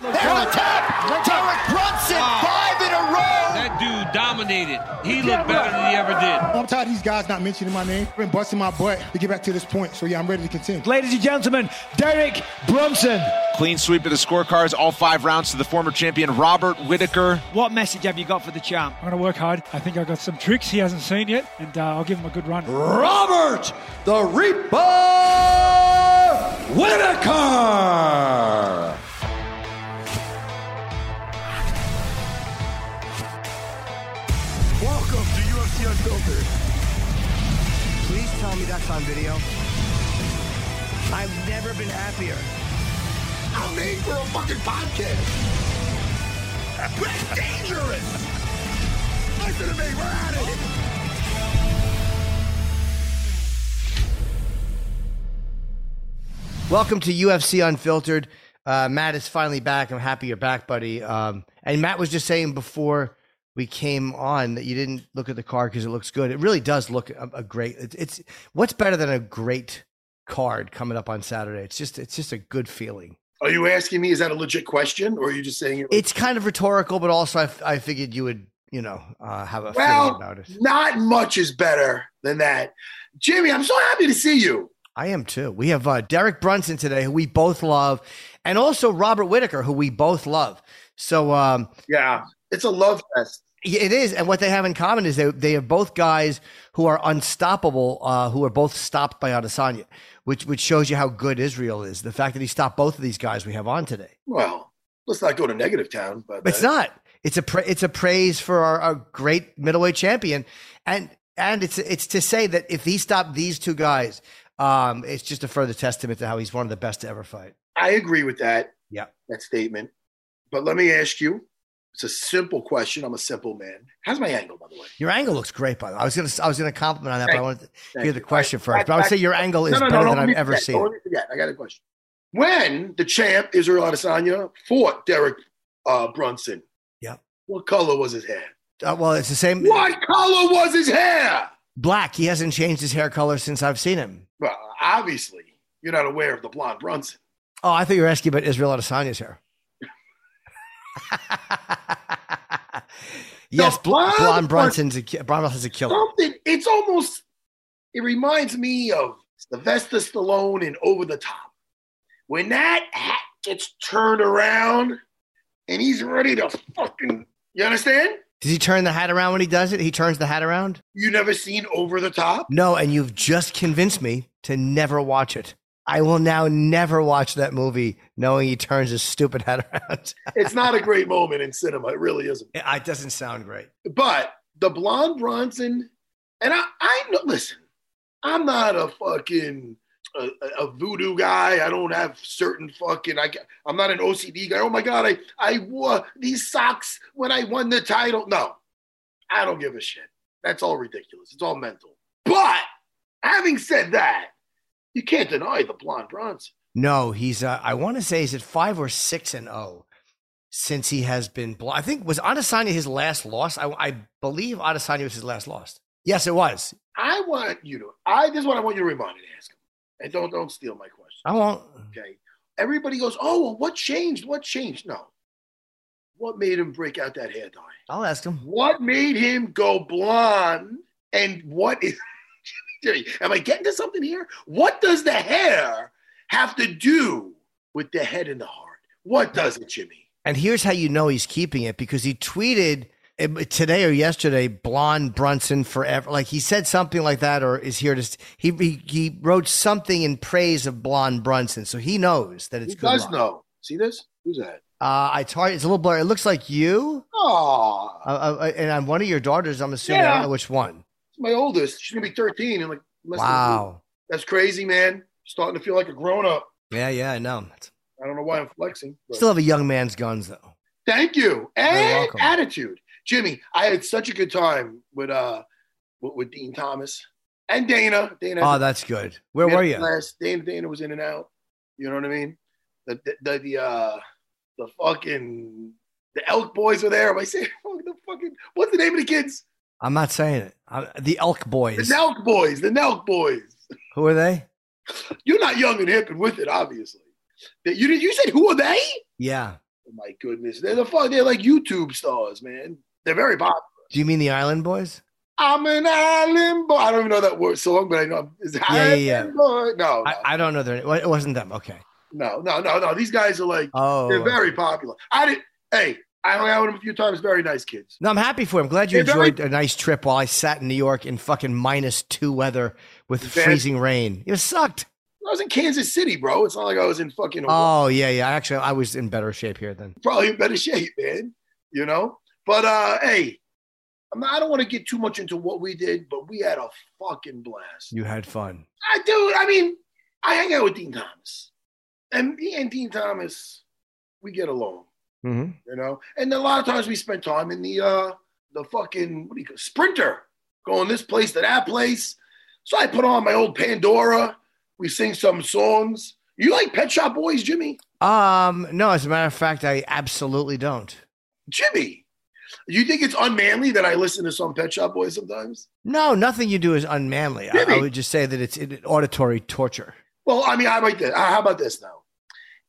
They're on attack. Derek Brunson, five in a row. That dude dominated. He looked better than he ever did. I'm tired of these guys not mentioning my name. I've been busting my butt to get back to this point. So, yeah, I'm ready to continue. Ladies and gentlemen, Derek Brunson. Clean sweep of the scorecards, all five rounds to the former champion Robert Whitaker. What message have you got for the champ? I'm going to work hard. I think I've got some tricks he hasn't seen yet, and uh, I'll give him a good run. Robert the Reaper Whitaker. UFC Unfiltered. Please tell me that's on video. I've never been happier. I'm made for a fucking podcast. That's dangerous. Listen to me, we're at it. Welcome to UFC Unfiltered. Uh, Matt is finally back. I'm happy you're back, buddy. Um, and Matt was just saying before we came on that you didn't look at the card because it looks good. It really does look a, a great. It's, it's what's better than a great card coming up on Saturday. It's just it's just a good feeling. Are you asking me? Is that a legit question, or are you just saying it? It's kind of rhetorical, but also I, f- I figured you would you know uh, have a well, feeling about it. not much is better than that. Jimmy, I'm so happy to see you. I am too. We have uh, Derek Brunson today, who we both love, and also Robert Whitaker, who we both love. So um, Yeah, it's a love fest. Yeah, It is, and what they have in common is they they are both guys who are unstoppable, uh, who are both stopped by Adesanya, which which shows you how good Israel is. The fact that he stopped both of these guys we have on today. Well, let's not go to negative town, but It's uh, not. It's a pra- it's a praise for our, our great middleweight champion, and and it's it's to say that if he stopped these two guys, um, it's just a further testament to how he's one of the best to ever fight. I agree with that. Yeah. that statement. But let me ask you. It's a simple question. I'm a simple man. How's my angle, by the way? Your angle looks great, by the way. I was gonna I was gonna compliment on that, but I Thank wanted to Thank hear the question first. right, But I would back- say your angle is No, no, no, better don't than I've ever seen. Don't forget. I got a question. When the champ Israel Adesanya fought Derek uh, Brunson, Yeah. what color was his hair? Uh, well, it's the same. What color was his hair? Black. He hasn't changed his hair color since I've seen him. Well, obviously, you're not aware of the blonde Brunson. Oh, I thought you were asking about Israel Adesanya's hair. yes, Bl- blonde Blonde Brunson's a, Blonde Brunson's a killer. Something. It's almost. It reminds me of Sylvester Stallone in Over the Top. When that hat gets turned around, and he's ready to fucking. You understand? Does he turn the hat around when he does it? He turns the hat around? You never seen Over the Top? No, and you've just convinced me to never watch it. I will now never watch that movie knowing he turns his stupid head around. It's not a great moment in cinema. It really isn't. it uh, doesn't sound great. But the blonde Brunson, and I, I know. Listen, I'm not a fucking a, a- a voodoo guy. I don't have certain fucking. I, I'm not an OCD guy. Oh my god, I I wore these socks when I won the title. No, I don't give a shit. That's all ridiculous. It's all mental. But having said that, you can't deny the blonde Brunson. No, he's. Uh, I want to say he's at five or six and zero since he has been. Bl- I think was Adesanya his last loss. I, I believe Adesanya was his last loss. Yes, it was. I want you to. I this is what I want you to remind me to ask him, and don't don't steal my question. I won't. Okay. Everybody goes, oh, well, what changed? What changed? No. What made him break out that hair dye? I'll ask him. What made him go blonde? And what is, Jimmy, am I getting to something here? What does the hair have to do with the head and the heart? What does it, Jimmy? And here's how you know he's keeping it because he tweeted eh, today or yesterday, blonde Brunson forever. Like he said something like that, or is here to. st- He he, he wrote something in praise of blonde Brunson, so he knows that it's He does luck. know. See this? Who's that? Uh, I tar- It's a little blurry. It looks like you, Oh, uh, uh, and I'm one of your daughters. I'm assuming. I Yeah. don't know which one. My oldest. She's gonna be 13 in like less than. Wow. That's crazy, man. Starting to feel like a grown up. Yeah, yeah, I know. I don't know why I'm flexing. but- Still have a young man's guns though. Thank you. And attitude. Jimmy, I had such a good time with uh with, with Dean Thomas and Dana. Dana Oh, that's good. Where we were you? blast. Dana Dana was in and out. You know what I mean? The the the, the uh the fucking the elk boys were there. Am I saying the fucking what's the name of the kids? I'm not saying it. i the Elk Boys. The Elk boys, the Elk boys. Who are they? You're not young and hip and with it, obviously. You did you said who are they? Yeah. Oh my goodness. They're the fuck they're like YouTube stars, man. They're very popular. Do you mean the Island Boys? I'm an island boy. I don't even know that word song, but I know it's Yeah, yeah, island yeah. boy. No, no, I, I don't know their. It wasn't them. Okay. no, no, no, no. These guys are like Oh. they're very popular. I didn't. Hey, I hung out with them a few times. Very nice kids. No, I'm happy for him. Glad you They're very- enjoyed a nice trip while I sat in New York in fucking minus two weather with Bad. freezing rain. It sucked. I was in Kansas City, bro. It's not like I was in fucking Oh yeah, yeah. Actually, I was in better shape here then. probably in better shape, man. You know. But uh, hey, I'm not, I don't want to get too much into what we did, but we had a fucking blast. You had fun. I do. I mean, I hang out with Dean Thomas, and me and Dean Thomas, we get along. Mm-hmm. You know, and a lot of times we spent time in the uh the fucking what do you call sprinter, going this place to that place. So I put on my old Pandora. We sing some songs. You like Pet Shop Boys, Jimmy? Um, no, as a matter of fact, I absolutely don't. Jimmy, you think it's unmanly that I listen to some Pet Shop Boys sometimes? No, nothing you do is unmanly. I, I would just say that it's an auditory torture. Well, I mean, about this? How about this now?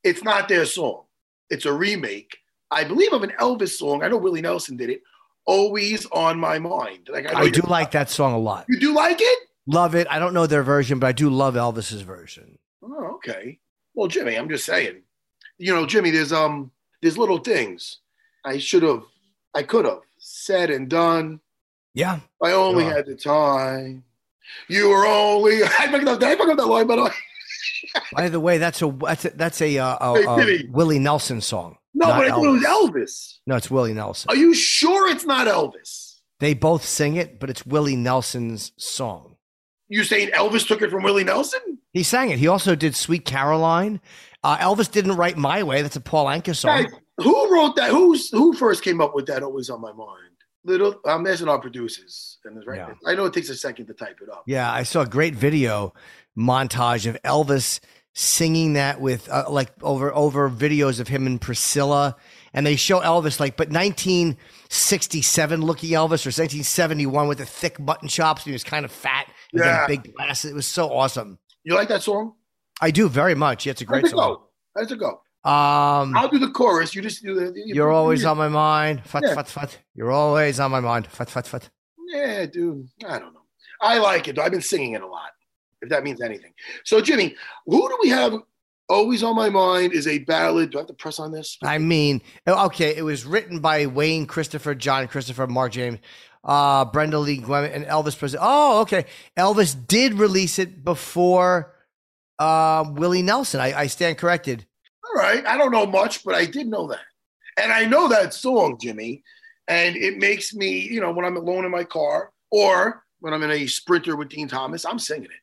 It's not their song. It's a remake, I believe, of an Elvis song. I know Willie Nelson did it. Always on my mind. Like know I do like that song a lot. You do like it? Love it. I don't know their version, but I do love Elvis's version. Oh, okay. Well, Jimmy, I'm just saying. You know, Jimmy, there's um, there's little things I should have, I could have said and done. Yeah. I only had the time. You were only. I fucked up. Did I fuck up that line? By the way, By the way, that's a that's a, that's a, uh, a, Hey, a Willie Nelson song. No, not but I thought it was Elvis. Elvis. No, it's Willie Nelson. Are you sure it's not Elvis? They both sing it, but it's Willie Nelson's song. You saying Elvis took it from Willie Nelson? He sang it. He also did Sweet Caroline. Uh, Elvis didn't write My Way. That's a Paul Anka song. Guys, who wrote that? Who's who first came up with that? Always on my mind. Little, I'm asking our producers, and right. Yeah. I know it takes a second to type it up. Yeah, I saw a great video montage of Elvis singing that with uh, like over over videos of him and Priscilla, and they show Elvis like, but 1967 looking Elvis or 1971 with the thick button chops. And he was kind of fat and Yeah. big glasses. It was so awesome. You like that song? I do very much. Yeah, it's a How's great it song. go? How's it go? Um, I'll do the chorus. You just do the. you you're always on my mind. Fat, Yeah. fat, fat. You're always on my mind. Fat, fat, fat. Yeah, dude. I don't know. I like it. I've been singing it a lot. If that means anything. So, Jimmy, who do we have? Always on my mind is a ballad. Do I have to press on this? I mean, okay, it was written by Wayne Christopher, John Christopher, Mark James, uh, Brenda Lee Gwen, and Elvis Presley. Oh, okay. Elvis did release it before uh, Willie Nelson. I, I stand corrected. All right. I don't know much, but I did know that. And I know that song, Jimmy. And it makes me, you know, when I'm alone in my car or when I'm in a sprinter with Dean Thomas, I'm singing it.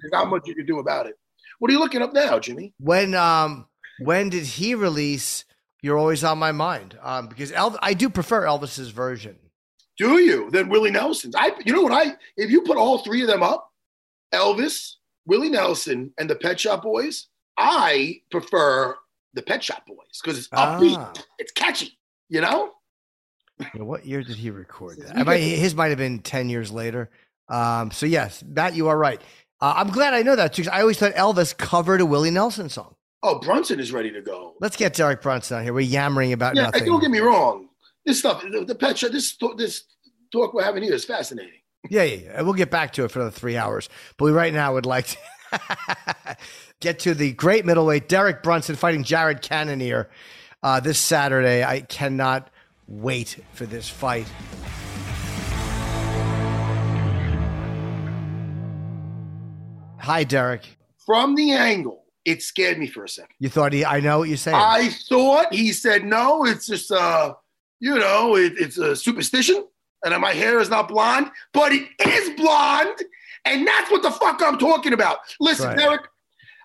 There's not much you can do about it. What are you looking up now, Jimmy? When um, when did he release "You're Always on My Mind"? Um, because Elvis, I do prefer Elvis's version. Do you? Then Willie Nelson's. I you know what I if you put all three of them up, Elvis, Willie Nelson, and the Pet Shop Boys, I prefer the Pet Shop Boys because it's upbeat, Ah. it's catchy, you know? What year did he record that? I his might have been ten years later. Um, so yes, Matt, you are right. Uh, I'm glad I know that too. I always thought Elvis covered a Willie Nelson song. Oh, Brunson is ready to go. Let's get Derek Brunson on here. We're yammering about Yeah, nothing. don't get me wrong. This stuff, the, the Pet Shop, this this talk we're having here is fascinating. Yeah, yeah, yeah. We'll get back to it for another three hours. But we right now would like to, Get to the great middleweight Derek Brunson fighting Jared Cannonier uh, this Saturday. I cannot wait for this fight. Hi, Derek. From the angle, it scared me for a second. You thought he? I know what you're saying. I thought he said no. It's just uh, you know, it, it's a superstition, and my hair is not blonde, but it is blonde, and that's what the fuck I'm talking about. Listen, Right. Derek,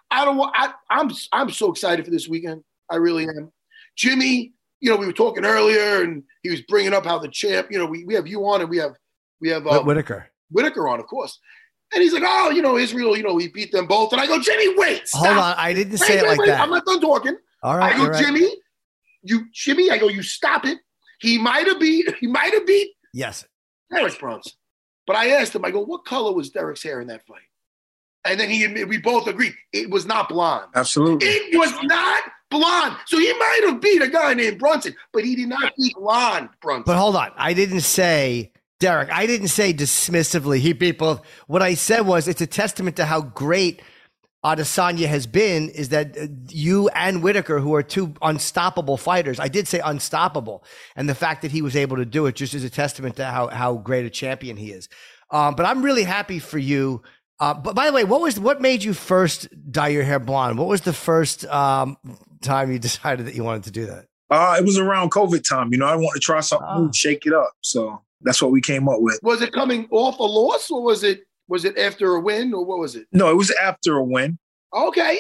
I don't want. I, I'm I'm so excited for this weekend. I really am. Jimmy, you know, we were talking earlier, and he was bringing up how the champ. You know, we, we have you on, and we have we have uh, Whitaker. Whitaker on, of course. And he's like, oh, you know, Israel, you know, he beat them both. And I go, Jimmy, wait, stop. Hold on, I didn't Wait, say it wait, like wait. that. I'm not done talking. All right, I go, you're right. Jimmy, you, Jimmy, I go, you stop it. He might have beat, he might have beat Yes. Derek Brunson. But I asked him, I go, what color was Derek's hair in that fight? And then he, we both agreed it was not blonde. Absolutely. It was not blonde. So he might have beat a guy named Brunson, but he did not beat blonde Brunson. But hold on. I didn't say, Derek, I didn't say dismissively he beat both. What I said was it's a testament to how great Adesanya has been is that uh, you and Whitaker, who are two unstoppable fighters, I did say unstoppable. And the fact that he was able to do it just is a testament to how, how great a champion he is. Um, but I'm really happy for you. Uh, but by the way, what was what made you first dye your hair blonde? What was the first um, time you decided that you wanted to do that? Uh, it was around COVID time. You know, I wanted to try something Oh. new, shake it up. So that's what we came up with. was it coming off a loss or was it was it after a win or what was it? No, it was after a win. Okay.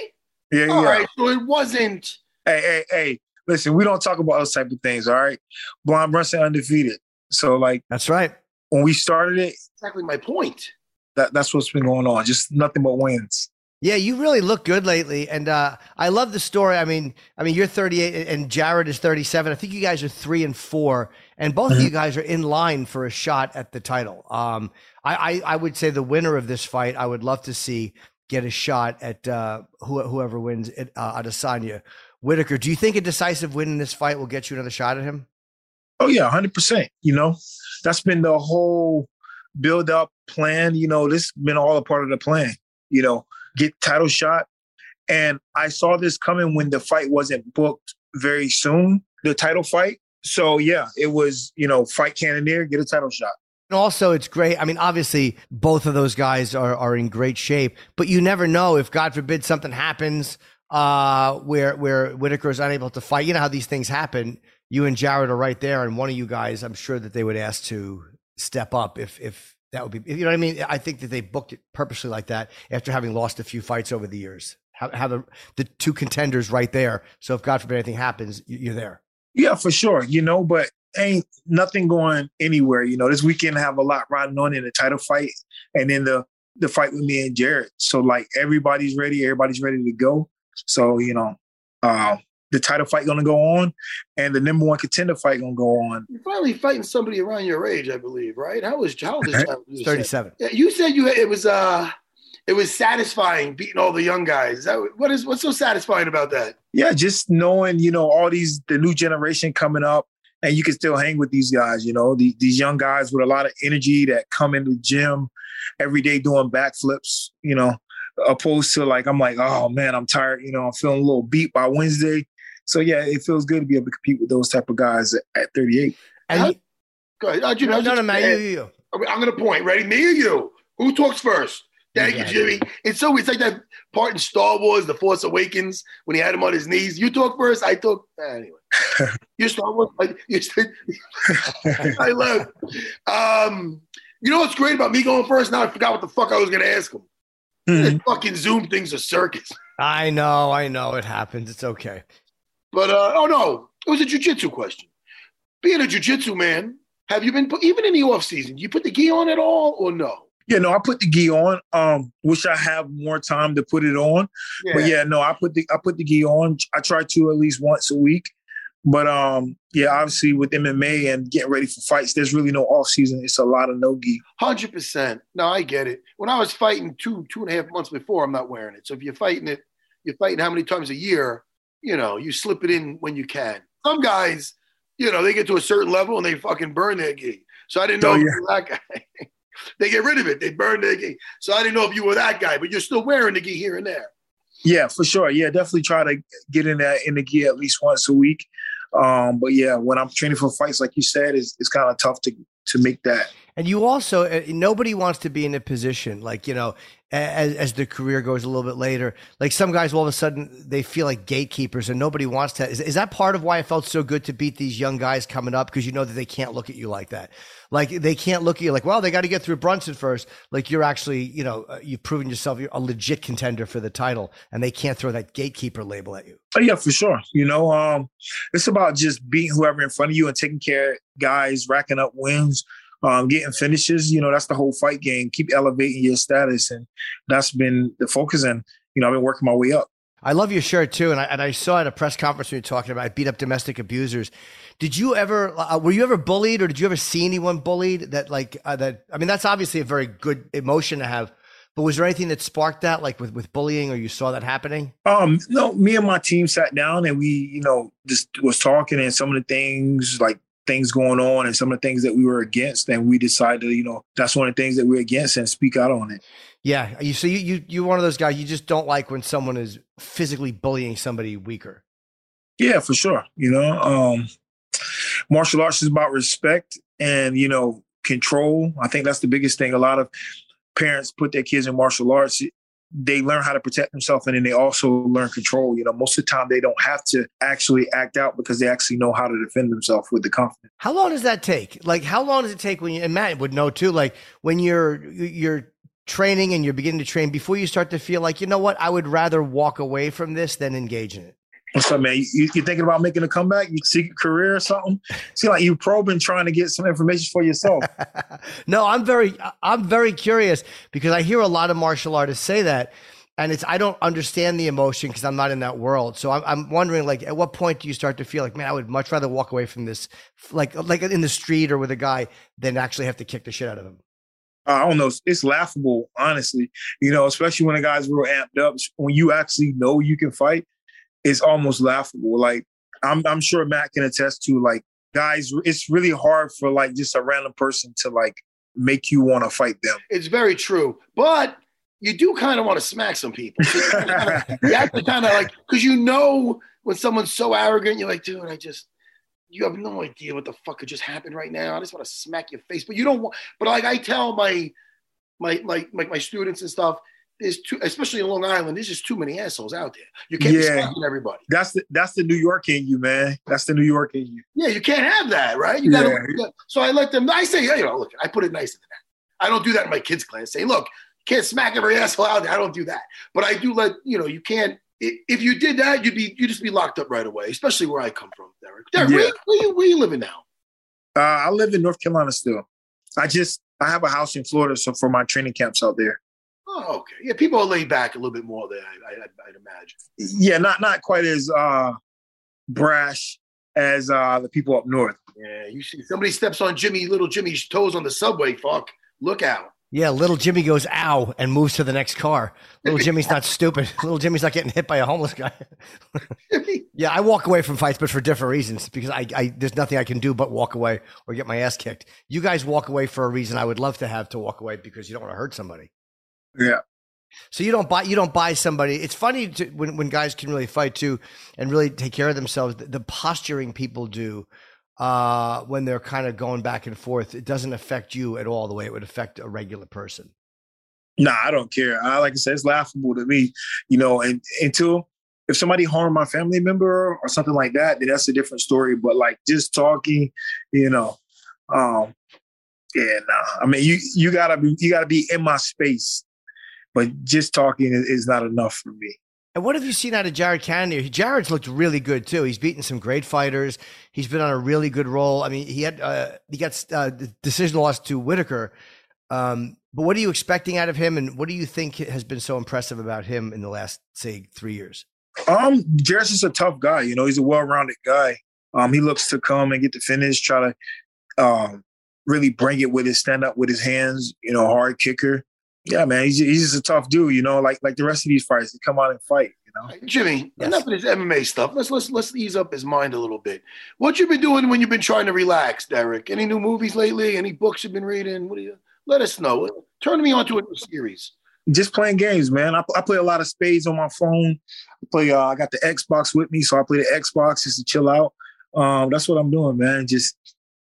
Yeah, All yeah. right. So it wasn't Hey, hey, hey. Listen, we don't talk about those type of things. All right. Blonde Brunson undefeated. So like That's right. when we started it, exactly my point. that, that's what's been going on. Just nothing but wins. Yeah, you really look good lately, and uh, I love the story. I mean, I mean, you're 38 and Jared is 37. I think you guys are three and four, and both of you guys are in line for a shot at the title. Um, I, I, I would say the winner of this fight, I would love to see get a shot at uh, who, whoever wins it, uh, Adesanya. Whitaker, do you think a decisive win in this fight will get you another shot at him? Oh yeah, hundred percent. You know, that's been the whole build up plan. You know, this has been all a part of the plan. You know, get title shot, and I saw this coming when the fight wasn't booked very soon. The title fight. So yeah, it was you know fight Cannonier, get a title shot. And also, it's great. I mean, obviously, both of those guys are, are in great shape, but you never know if, God forbid, something happens uh, where where Whitaker is unable to fight. You know how these things happen. You and Jared are right there, and one of you guys, I'm sure that they would ask to step up if if that would be. You know what I mean? I think that they booked it purposely like that after having lost a few fights over the years. Have, have the, the two contenders right there. So if God forbid anything happens, you- you're there. Yeah, for sure. You know, but ain't nothing going anywhere. You know, this weekend have a lot riding on in the title fight and then the the fight with me and Jared. So like everybody's ready, everybody's ready to go. So, you know, uh, the title fight gonna go on and the number one contender fight gonna go on. You're finally fighting somebody around your age, I believe, right? How was how old is Jared? You said? 37. Yeah, you said you it was uh it was satisfying beating all the young guys. Is That, what is what's so satisfying about that? Yeah, just knowing, you know, all these the new generation coming up and you can still hang with these guys, you know, these, these young guys with a lot of energy that come in the gym every day doing backflips, you know, opposed to like I'm like, oh man, I'm tired, you know, I'm feeling a little beat by Wednesday. So yeah, it feels good to be able to compete with those type of guys at, at 38. And you- Go ahead. Jimmy, I no, was no, no, just man, gonna you, ask- you, you. I mean, I'm gonna point. Ready? Me or you? Who talks first? Thank you, got it. Jimmy. It's so it's like that part in Star Wars, The Force Awakens, when he had him on his knees. You talk first. I talk. eh, Anyway, you Star Wars. like, You said, I love. Um, you know what's great about me going first? Now I forgot what the fuck I was gonna ask him. This fucking Zoom thing's a circus. I know, I know. It happens. It's okay. But uh, oh no, it was a jujitsu question. Being a jujitsu man, have you been even in the off season? You put the gi on at all or no? Yeah, no, I put the gi on. Um, wish I have more time to put it on. But yeah, no, I put the I put the gi on. I try to at least once a week. But um, yeah, obviously with MMA and getting ready for fights, there's really no off season. It's a lot of no gi. Hundred percent. No, I get it. When I was fighting two two and a half months before, I'm not wearing it. So if you're fighting it, you're fighting how many times a year? You know, you slip it in when you can. Some guys, you know, they get to a certain level and they fucking burn their gi. So I didn't know Oh, if yeah. you were that guy. they get rid of it. They burn their gi. So I didn't know if you were that guy, but you're still wearing the gi here and there. Yeah, for sure. Yeah, definitely try to get in that in the gi at least once a week. Um, but yeah, when I'm training for fights, like you said, it's, it's kind of tough to to make that. And you also, uh, nobody wants to be in a position like, you know, as, as the career goes a little bit later, like some guys all of a sudden they feel like gatekeepers and nobody wants to. Is, is that part of why it felt so good to beat these young guys coming up? Because you know that they can't look at you like that. Like they can't look at you like, well, they got to get through Brunson first. Like you're actually, you know, uh, you've proven yourself you're a legit contender for the title and they can't throw that gatekeeper label at you. Oh, yeah, for sure. You know, um, it's about just beating whoever in front of you and taking care of guys, racking up wins um, getting finishes. You know, that's the whole fight game. Keep elevating your status, and that's been the focus. And you know, I've been working my way up. I love your shirt too, and I, and I saw at a press conference when you were talking about I beat up domestic abusers. Did you ever uh, were you ever bullied, or did you ever see anyone bullied? That like uh, that? I mean, that's obviously a very good emotion to have. But was there anything that sparked that, like with with bullying, or you saw that happening? Um, no, me and my team sat down and we, you know, just was talking, and some of the things like things going on and some of the things that we were against and we decided to, you know that's one of the things that we're against and speak out on it. Yeah you so you, you you're one of those guys you just don't like when someone is physically bullying somebody weaker. Yeah for sure you know um martial arts is about respect and you know control. I think that's the biggest thing. A lot of parents put their kids in martial arts they learn how to protect themselves and then they also learn control. You know, most of the time they don't have to actually act out because they actually know how to defend themselves with the confidence. How long does that take? Like, how long does it take when you, and Matt would know too, like when you're, you're, training and you're beginning to train before you start to feel like you know what i would rather walk away from this than engage in it What's up, man? You, you thinking about making a comeback? You seek a career or something? See, like you probing, trying to get some information for yourself. no, I'm very, I'm very curious because I hear a lot of martial artists say that, and it's I don't understand the emotion because I'm not in that world. So I'm, I'm wondering, like, at what point do you start to feel like, man, I would much rather walk away from this, like, like in the street or with a guy, than actually have to kick the shit out of him. I don't know. It's laughable, honestly. You know, especially when the guy's real amped up. When you actually know you can fight, it's almost laughable. Like I'm, I'm sure Matt can attest to like guys. It's really hard for like just a random person to like make you want to fight them. It's very true, but you do kind of want to smack some people. you have to kind of like because you know when someone's so arrogant, you're like, dude, I just you have no idea what the fuck could just happen right now. I just want to smack your face, but you don't want. But like I tell my my my my, my students and stuff, there's too, especially in Long Island, there's just too many assholes out there. You can't yeah. be everybody. That's the that's the New York in you, man. That's the New York in you. Yeah, you can't have that, right? You gotta. Yeah. so I let them. I say, you know, look, I put it nicer than that. I don't do that in my kids' class. Say, look, can't smack every asshole out there. I don't do that. But I do let you know, you can't. If you did that, you'd be you'd just be locked up right away. Especially where I come from, Derek. Derek, yeah. where, where, you, where you living now? Uh, I live in North Carolina still. I just I have a house in Florida, so for my training camps out there. Oh, okay. Yeah, people are laid back a little bit more there. I, would imagine. Yeah, not not quite as uh, brash as uh, the people up north. Yeah, you see somebody steps on Jimmy, little Jimmy's toes on the subway. Fuck, look out. Yeah, little Jimmy goes ow and moves to the next car. Little Jimmy's not stupid. Little Jimmy's not getting hit by a homeless guy. yeah, I walk away from fights, but for different reasons because I, I there's nothing I can do but walk away or get my ass kicked. You guys walk away for a reason I would love to have to walk away because you don't want to hurt somebody. Yeah. So you don't buy you don't buy somebody. It's funny to, when when guys can really fight too and really take care of themselves. The, the posturing people do uh, when they're kind of going back and forth, it doesn't affect you at all the way it would affect a regular person. Nah, I don't care. I like I said, it's laughable to me. You know, and until if somebody harmed my family member or something like that, then that's a different story. But like just talking, you know, um, yeah, nah. I mean, you you gotta be you gotta be in my space but just talking is not enough for me. And what have you seen out of Jared Cannonier? Jared's looked really good too. He's beaten some great fighters. He's been on a really good roll. I mean, he had uh, he got uh, decision loss to Whitaker. Um, but what are you expecting out of him, and what do you think has been so impressive about him in the last say three years? Um, Jared's just a tough guy. You know, he's a well-rounded guy. Um, he looks to come and get the finish, try to um, really bring it with his stand up with his hands. You know, hard kicker. Yeah, man, he's, he's just a tough dude, you know, like like the rest of these fighters, they come out and fight, you know. Jimmy, yes. enough of this MMA stuff. Let's let's let's ease up his mind a little bit. What you been doing when you've been trying to relax, Derek? Any new movies lately? Any books you've been reading? What are you Let us know. Turn me on to a new series. Just playing games, man. I, I play a lot of spades on my phone. I play. Uh, I got the Xbox with me, so I play the Xbox just to chill out. Um, that's what I'm doing, man. Just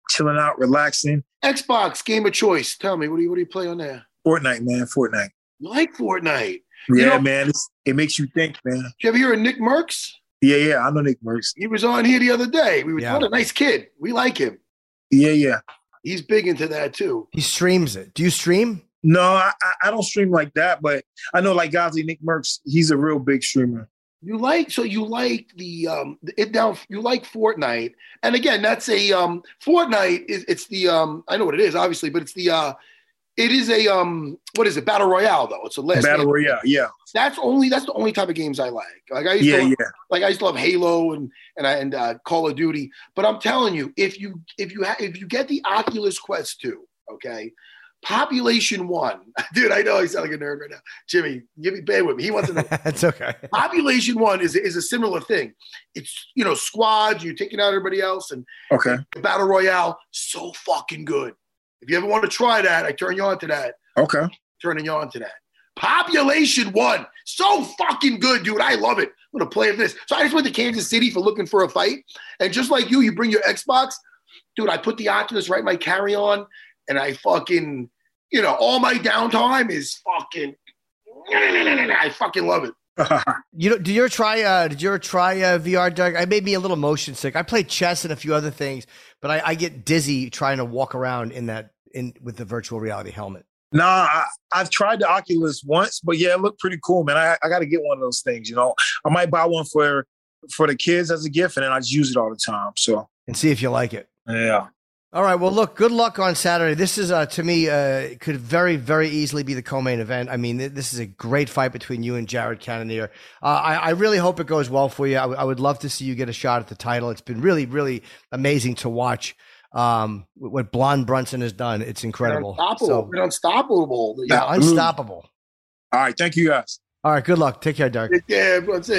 chilling out, relaxing. Xbox game of choice. Tell me, what do you what do you play on there? Fortnite, man. Fortnite. Like Fortnite? Yeah, You know- man. It's, it makes you think, man. Did you ever hear of Nick Mercs? Yeah, yeah. I know Nick Mercs. He was on here the other day. We were Yeah. what a nice kid. We like him. Yeah, yeah. He's big into that too. He streams it. Do you stream? No, I, I- I don't stream like that, but I know like guys like Nick Mercs, he's a real big streamer. You like so you like the um it down you like Fortnite. And again, that's a um Fortnite is it's the um I know what it is, obviously, but it's the uh it is a um what is it, battle royale though. It's a last Battle name. Royale, yeah. That's only that's the only type of games I like. Like I used Yeah, to yeah. like I used to love Halo and and I, and uh, Call of Duty. But I'm telling you, if you if you ha- if you get the Oculus Quest 2, okay, Population One, dude, I know I sound like a nerd right now. Jimmy, give me bear with me. He wants to know. That's okay. Population One is is a similar thing. It's you know squads, you're taking out everybody else, and Okay. the battle royale so fucking good. If you ever want to try that, I turn you on to that Okay. turning you on to that. Population one, so fucking good, dude. I love it. I'm gonna play this. So I just went to Kansas City for looking for a fight, and just like you, you bring your Xbox, dude. I put the Oculus right in my carry on, and I fucking, you know, all my downtime is fucking. I fucking love it. You know, did you ever try? Uh, did you ever try uh, VR, Doug? I made me a little motion sick. I played chess and a few other things, but I, I get dizzy trying to walk around in that in with the virtual reality helmet. Nah, I, I've tried the Oculus once, but yeah, it looked pretty cool, man. I, I got to get one of those things. You know, I might buy one for for the kids as a gift, and then I just use it all the time. So and see if you like it. yeah. All right. Well, look. Good luck on Saturday. This is, uh, to me, uh, could very, very easily be the co-main event. I mean, th- this is a great fight between you and Jared Cannonier. Uh, I, I really hope it goes well for you. I, w- I would love to see you get a shot at the title. It's been really, really amazing to watch um, what Blonde Brunson has done. It's incredible. Unstoppable. So, unstoppable. yeah, unstoppable. All right. Thank you guys. All right. Good luck. Take care, Derek. Yeah, everyone's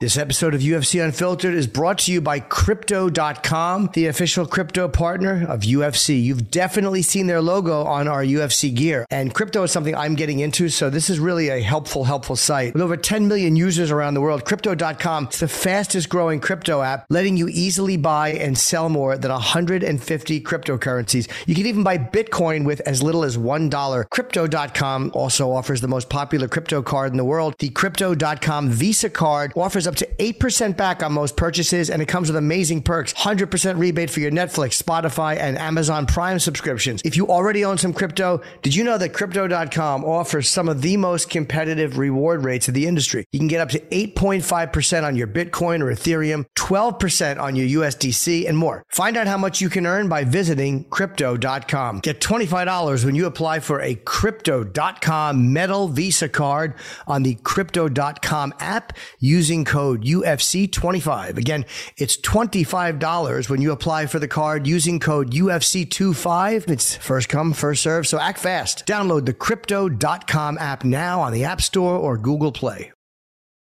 This episode of UFC Unfiltered is brought to you by Crypto.com, the official crypto partner of UFC. You've definitely seen their logo on our UFC gear, and crypto is something I'm getting into, so this is really a helpful, helpful site. With over 10 million users around the world, Crypto.com is the fastest growing crypto app, letting you easily buy and sell more than 150 cryptocurrencies. You can even buy Bitcoin with as little as $1. Crypto.com also offers the most popular crypto card in the world. The Crypto.com Visa card offers up to 8% back on most purchases, and it comes with amazing perks 100% rebate for your Netflix, Spotify, and Amazon Prime subscriptions. If you already own some crypto, did you know that Crypto.com offers some of the most competitive reward rates in the industry? You can get up to 8.5% on your Bitcoin or Ethereum, 12% on your USDC, and more. Find out how much you can earn by visiting Crypto.com. Get $25 when you apply for a Crypto.com Metal Visa card on the Crypto.com app using code UFC25. Again, it's $25 when you apply for the card using code UFC25. It's first come, first serve, so act fast. Download the Crypto.com app now on the App Store or Google Play.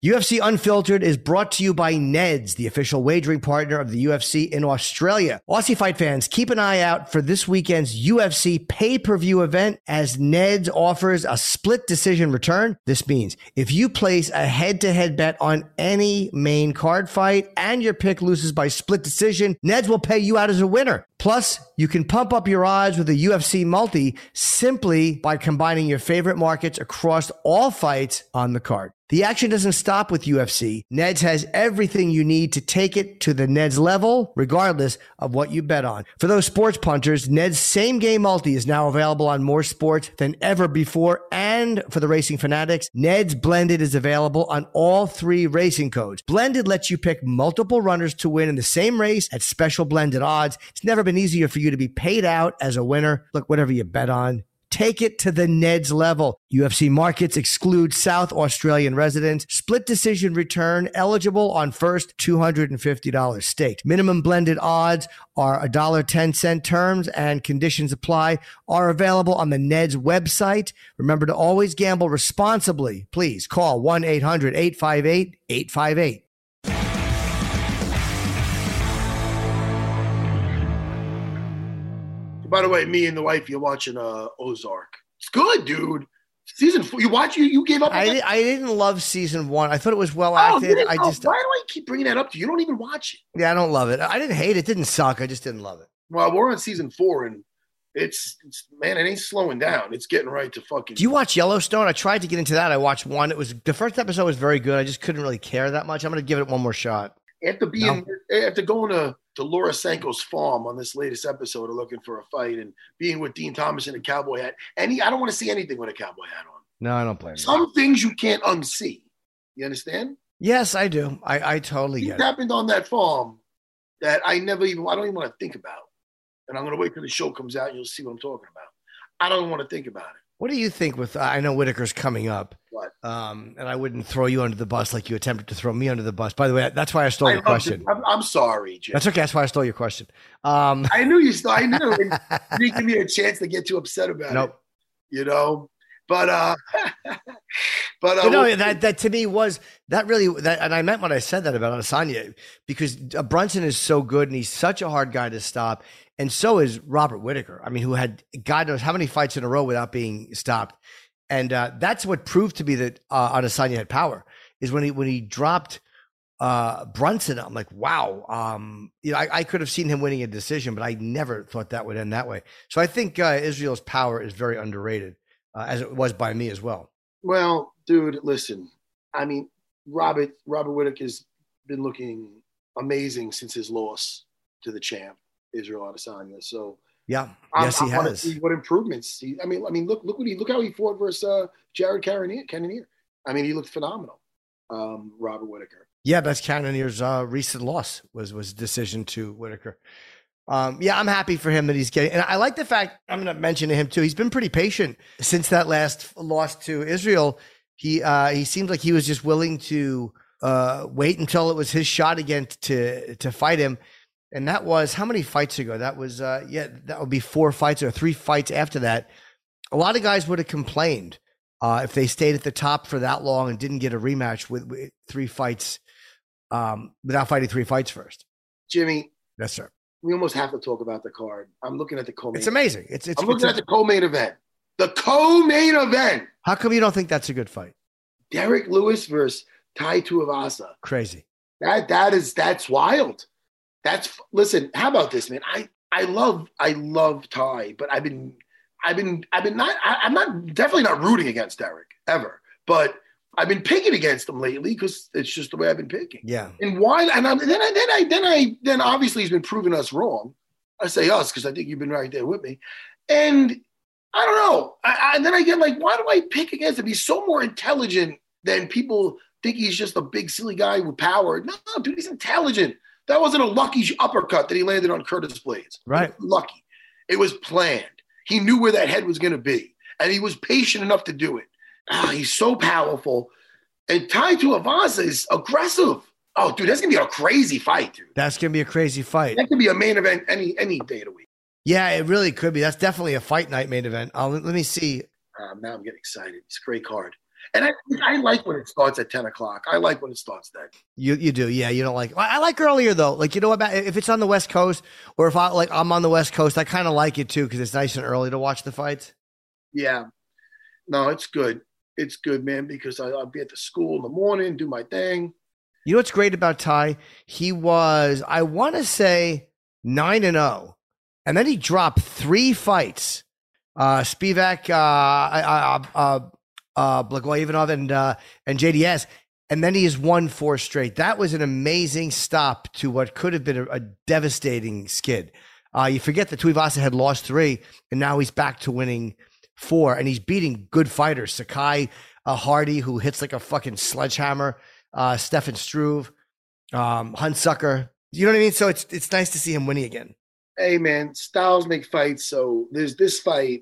UFC Unfiltered is brought to you by Neds, the official wagering partner of the UFC in Australia. Aussie fight fans, keep an eye out for this weekend's UFC pay-per-view event as Neds offers a split decision return. This means if you place a head-to-head bet on any main card fight and your pick loses by split decision, Neds will pay you out as a winner. Plus, you can pump up your odds with a UFC multi simply by combining your favorite markets across all fights on the card. The action doesn't stop with UFC. Neds has everything you need to take it to the Neds level, regardless of what you bet on. For those sports punters, Neds same game multi is now available on more sports than ever before. And for the racing fanatics, Neds Blended is available on all three racing codes. Blended lets you pick multiple runners to win in the same race at special blended odds. It's never been easier for you to be paid out as a winner. Look, whatever you bet on, Take it to the Neds level. UFC markets exclude South Australian residents. Split decision return eligible on first $250 staked. Minimum blended odds are $1.10 terms and conditions apply are available on the Neds website. Remember to always gamble responsibly. Please call 1 800 858 858. By the way, me and the wife, you're watching uh, Ozark. It's good, dude. Season four. You watch you you gave up. I, did, I didn't love season one. I thought it was well Oh, acted. didn't- I oh, just why do I keep bringing that up to you? You don't even watch it. yeah, I don't love it. I didn't hate it. It didn't suck. I just didn't love it. Well, we're on season four, and it's, it's man, it ain't slowing down. It's getting right to fucking. Do you watch Yellowstone? I tried to get into that. I watched one. It was the first episode was very good. I just couldn't really care that much. I'm to give it one more shot. after being after going to to Laura Sanko's farm on this latest episode of looking for a fight and being with Dean Thomas in a cowboy hat, and he, I don't want to see anything with a cowboy hat on. No, I don't blame you. Some things you can't unsee. You understand? Yes, I do. I, I totally Things get it. happened on that farm that I never even I don't even want to think about. And I'm gonna wait till the show comes out and you'll see what I'm talking about. I don't want to think about it. What do you think with I know Whitaker's coming up. What? Um, and I wouldn't throw you under the bus like you attempted to throw me under the bus. By the way, that's why I stole I your question. I'm, I'm sorry, Jim. That's okay. That's why I stole your question. Um, I knew you. Still, I knew. And you give me a chance to get too upset about it. nope. You know, but uh, but uh, But no, we'll- that that to me was that really that, and I meant when I said that about Adesanya because Brunson is so good and he's such a hard guy to stop, and so is Robert Whitaker. I mean, who had God knows how many fights in a row without being stopped, and uh, that's what proved to be that uh, Adesanya had power is when he when he dropped uh, Brunson. I'm like, wow, um, you know, I, I could have seen him winning a decision, but I never thought that would end that way. So I think uh, Israel's power is very underrated, uh, as it was by me as well. Well, dude, listen. I mean, Robert Robert Whitaker's been looking amazing since his loss to the champ Israel Adesanya. So Yeah, I'm- yes, he I has. see what improvements. He, I mean, I mean, look, look what he look how he fought versus uh, Jared Cannonier. Cannonier. I mean, he looked phenomenal. Um, Robert Whitaker. Yeah, that's Cannonier's uh, recent loss was was decision to Whitaker. Um, yeah, I'm happy for him that he's getting, and I like the fact I'm going to mention to him too. He's been pretty patient since that last loss to Israel. He uh, he seemed like he was just willing to uh, wait until it was his shot again to to fight him, and that was how many fights ago? That was uh, yeah, that would be four fights or three fights after that. A lot of guys would have complained uh, if they stayed at the top for that long and didn't get a rematch with, with three fights um, without fighting three fights first. Jimmy, Yes, sir. we almost have to talk about the card. I'm looking at the co-main. It's amazing. It's it's, I'm looking it's at the co-main event. The co-main event. how come you don't think that's a good fight? Derrick Lewis versus Tai Tuivasa. Crazy. That that is that's wild. That's listen. How about this, man? I I love I love Tai, but I've been I've been I've been not I, I'm not definitely not rooting against Derrick ever, but I've been picking against him lately because it's just the way I've been picking. Yeah. And why? And I'm, then I then I then I then obviously he's been proving us wrong. I say us because I think you've been right there with me. And I don't know. I, I, and then I get like, why do I pick against him? He's so more intelligent than people think. He's just a big silly guy with power. No, dude, he's intelligent. That wasn't a lucky uppercut that he landed on Curtis Blaydes. Right. Lucky. It was planned. He knew where that head was going to be, and he was patient enough to do it. Ah, he's so powerful. And Tai Tuivasa is aggressive. Oh, dude, that's gonna be a crazy fight, dude. That's gonna be a crazy fight. That could be a main event any any day of the week. Yeah, it really could be. That's definitely a fight night main event. Uh, let, let me see. Um, now I'm getting excited. It's a great card, and I I like when it starts at ten o'clock. I like when it starts then. You you do, yeah. You don't like. I like earlier though. Like you know what? If it's on the West Coast, or if I like I'm on the West Coast, I kind of like it too because it's nice and early to watch the fights. Yeah, no, it's good. It's good, man, because I, I'll be at the school in the morning, do my thing. You know what's great about Tai? He was, I want to say, nine and zero, and then he dropped three fights. Uh, Spivak, uh, I I I uh, uh, uh, Blagojevich and uh, and JDS, and then he has won four straight. That was an amazing stop to what could have been a, a devastating skid. Uh, you forget that Tuivasa had lost three, and now he's back to winning four, and he's beating good fighters. Sakai uh, Hardy, who hits like a fucking sledgehammer. Uh, Stefan Struve, um, Hunsucker. You know what I mean? So it's it's nice to see him winning again. Hey, man, styles make fights. So there's this fight.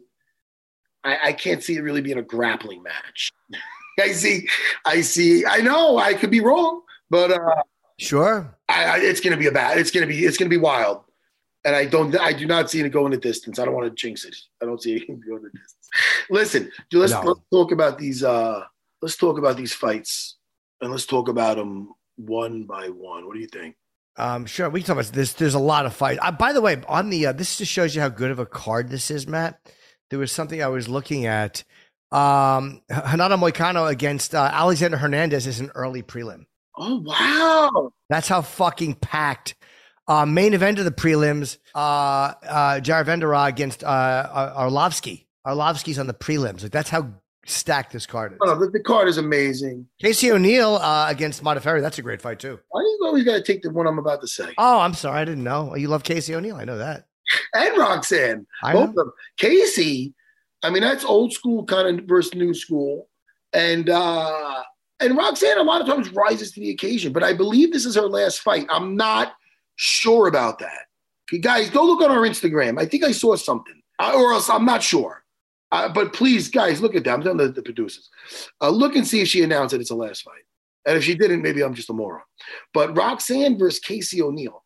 I, I can't see it really being a grappling match. I see, I see. I know I could be wrong, but uh, Sure. I, I, it's gonna be a bad. It's gonna be. It's gonna be wild. And I don't. I do not see it going the distance. I don't want to jinx it. I don't see it going the distance. Listen, dude, let's No. let's talk about these. Uh, let's talk about these fights, and let's talk about them one by one. What do you think? Um, sure, we can talk about this. There's a lot of fight. Uh, by the way, on the uh, this just shows you how good of a card this is, Matt. There was something I was looking at. Um, Renato Moicano against uh, Alexander Hernandez is an early prelim. Oh wow, that's how fucking packed. Uh, main event of the prelims, uh, uh, Vanderaa against uh, Arlovsky. Arlovsky's on the prelims. Like that's how stacked this card is. Oh, the, the card is amazing. Casey O'Neill uh, against Modafferi. That's a great fight too. Why do you always got to take the one I'm about to say? Oh, I'm sorry, I didn't know. Oh, you love Casey O'Neill. I know that. And Roxanne, I both know. of them. Casey, I mean that's old school kind of versus new school, and uh and Roxanne a lot of times rises to the occasion. But I believe this is her last fight. I'm not sure about that. Okay, guys, go look on our Instagram. I think I saw something, uh, or else I'm not sure. Uh, but please, guys, look at that. I'm telling the, the producers. Uh, look and see if she announced that it's a last fight. And if she didn't, maybe I'm just a moron. But Roxanne versus Casey O'Neill,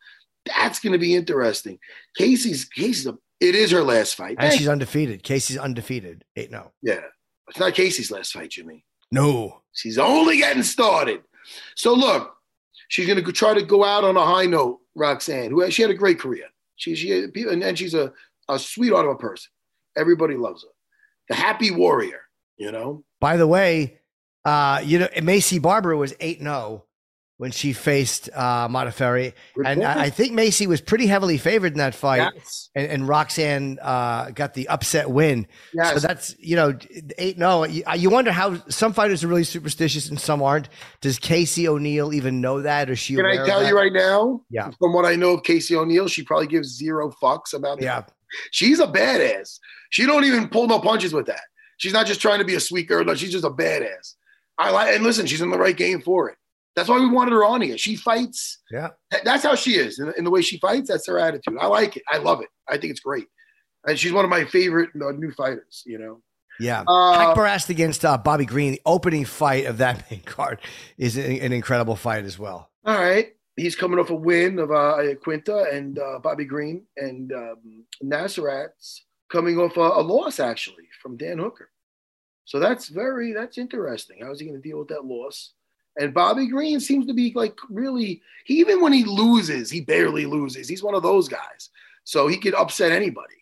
that's going to be interesting. Casey's Casey's a, it is her last fight, and she's undefeated. Casey's undefeated. Eight no. Yeah, it's not Casey's last fight, Jimmy. No, she's only getting started. So look, she's going to try to go out on a high note. Roxanne, who she had a great career. She she and she's a a sweetheart of a person. Everybody loves her the happy warrior, you know. By the way, uh, you know, Maycee Barber was 8 0 when she faced uh, Modafferi. And I, I, think Macy was pretty heavily favored in that fight. Yes. And, and, Roxanne uh, got the upset win. Yes. So that's, you know, 8 0. You, you wonder how some fighters are really superstitious and some aren't. Does Casey O'Neill even know that? Or she Can I tell you right now? Yeah. From what I know of Casey O'Neill, she probably gives zero fucks about it. Yeah. She's a badass. She don't even pull no punches with that. She's not just trying to be a sweet girl. No, she's just a badass. I like and listen, she's in the right game for it. That's why we wanted her on here. She fights. Yeah. That's how she is. In, in the way she fights, that's her attitude. I like it. I love it. I think it's great. And she's one of my favorite uh, new fighters, you know. Yeah. Uh, Haqparast against uh, Bobby Green, the opening fight of that main card is an, an incredible fight as well. All right. He's coming off a win of uh, Quinta and uh, Bobby Green and um, Nasrat's coming off a, a, loss actually from Dan Hooker. So that's very that's interesting. How is he going to deal with that loss? And Bobby Green seems to be like really he, even when he loses, he barely loses. He's one of those guys. So he could upset anybody.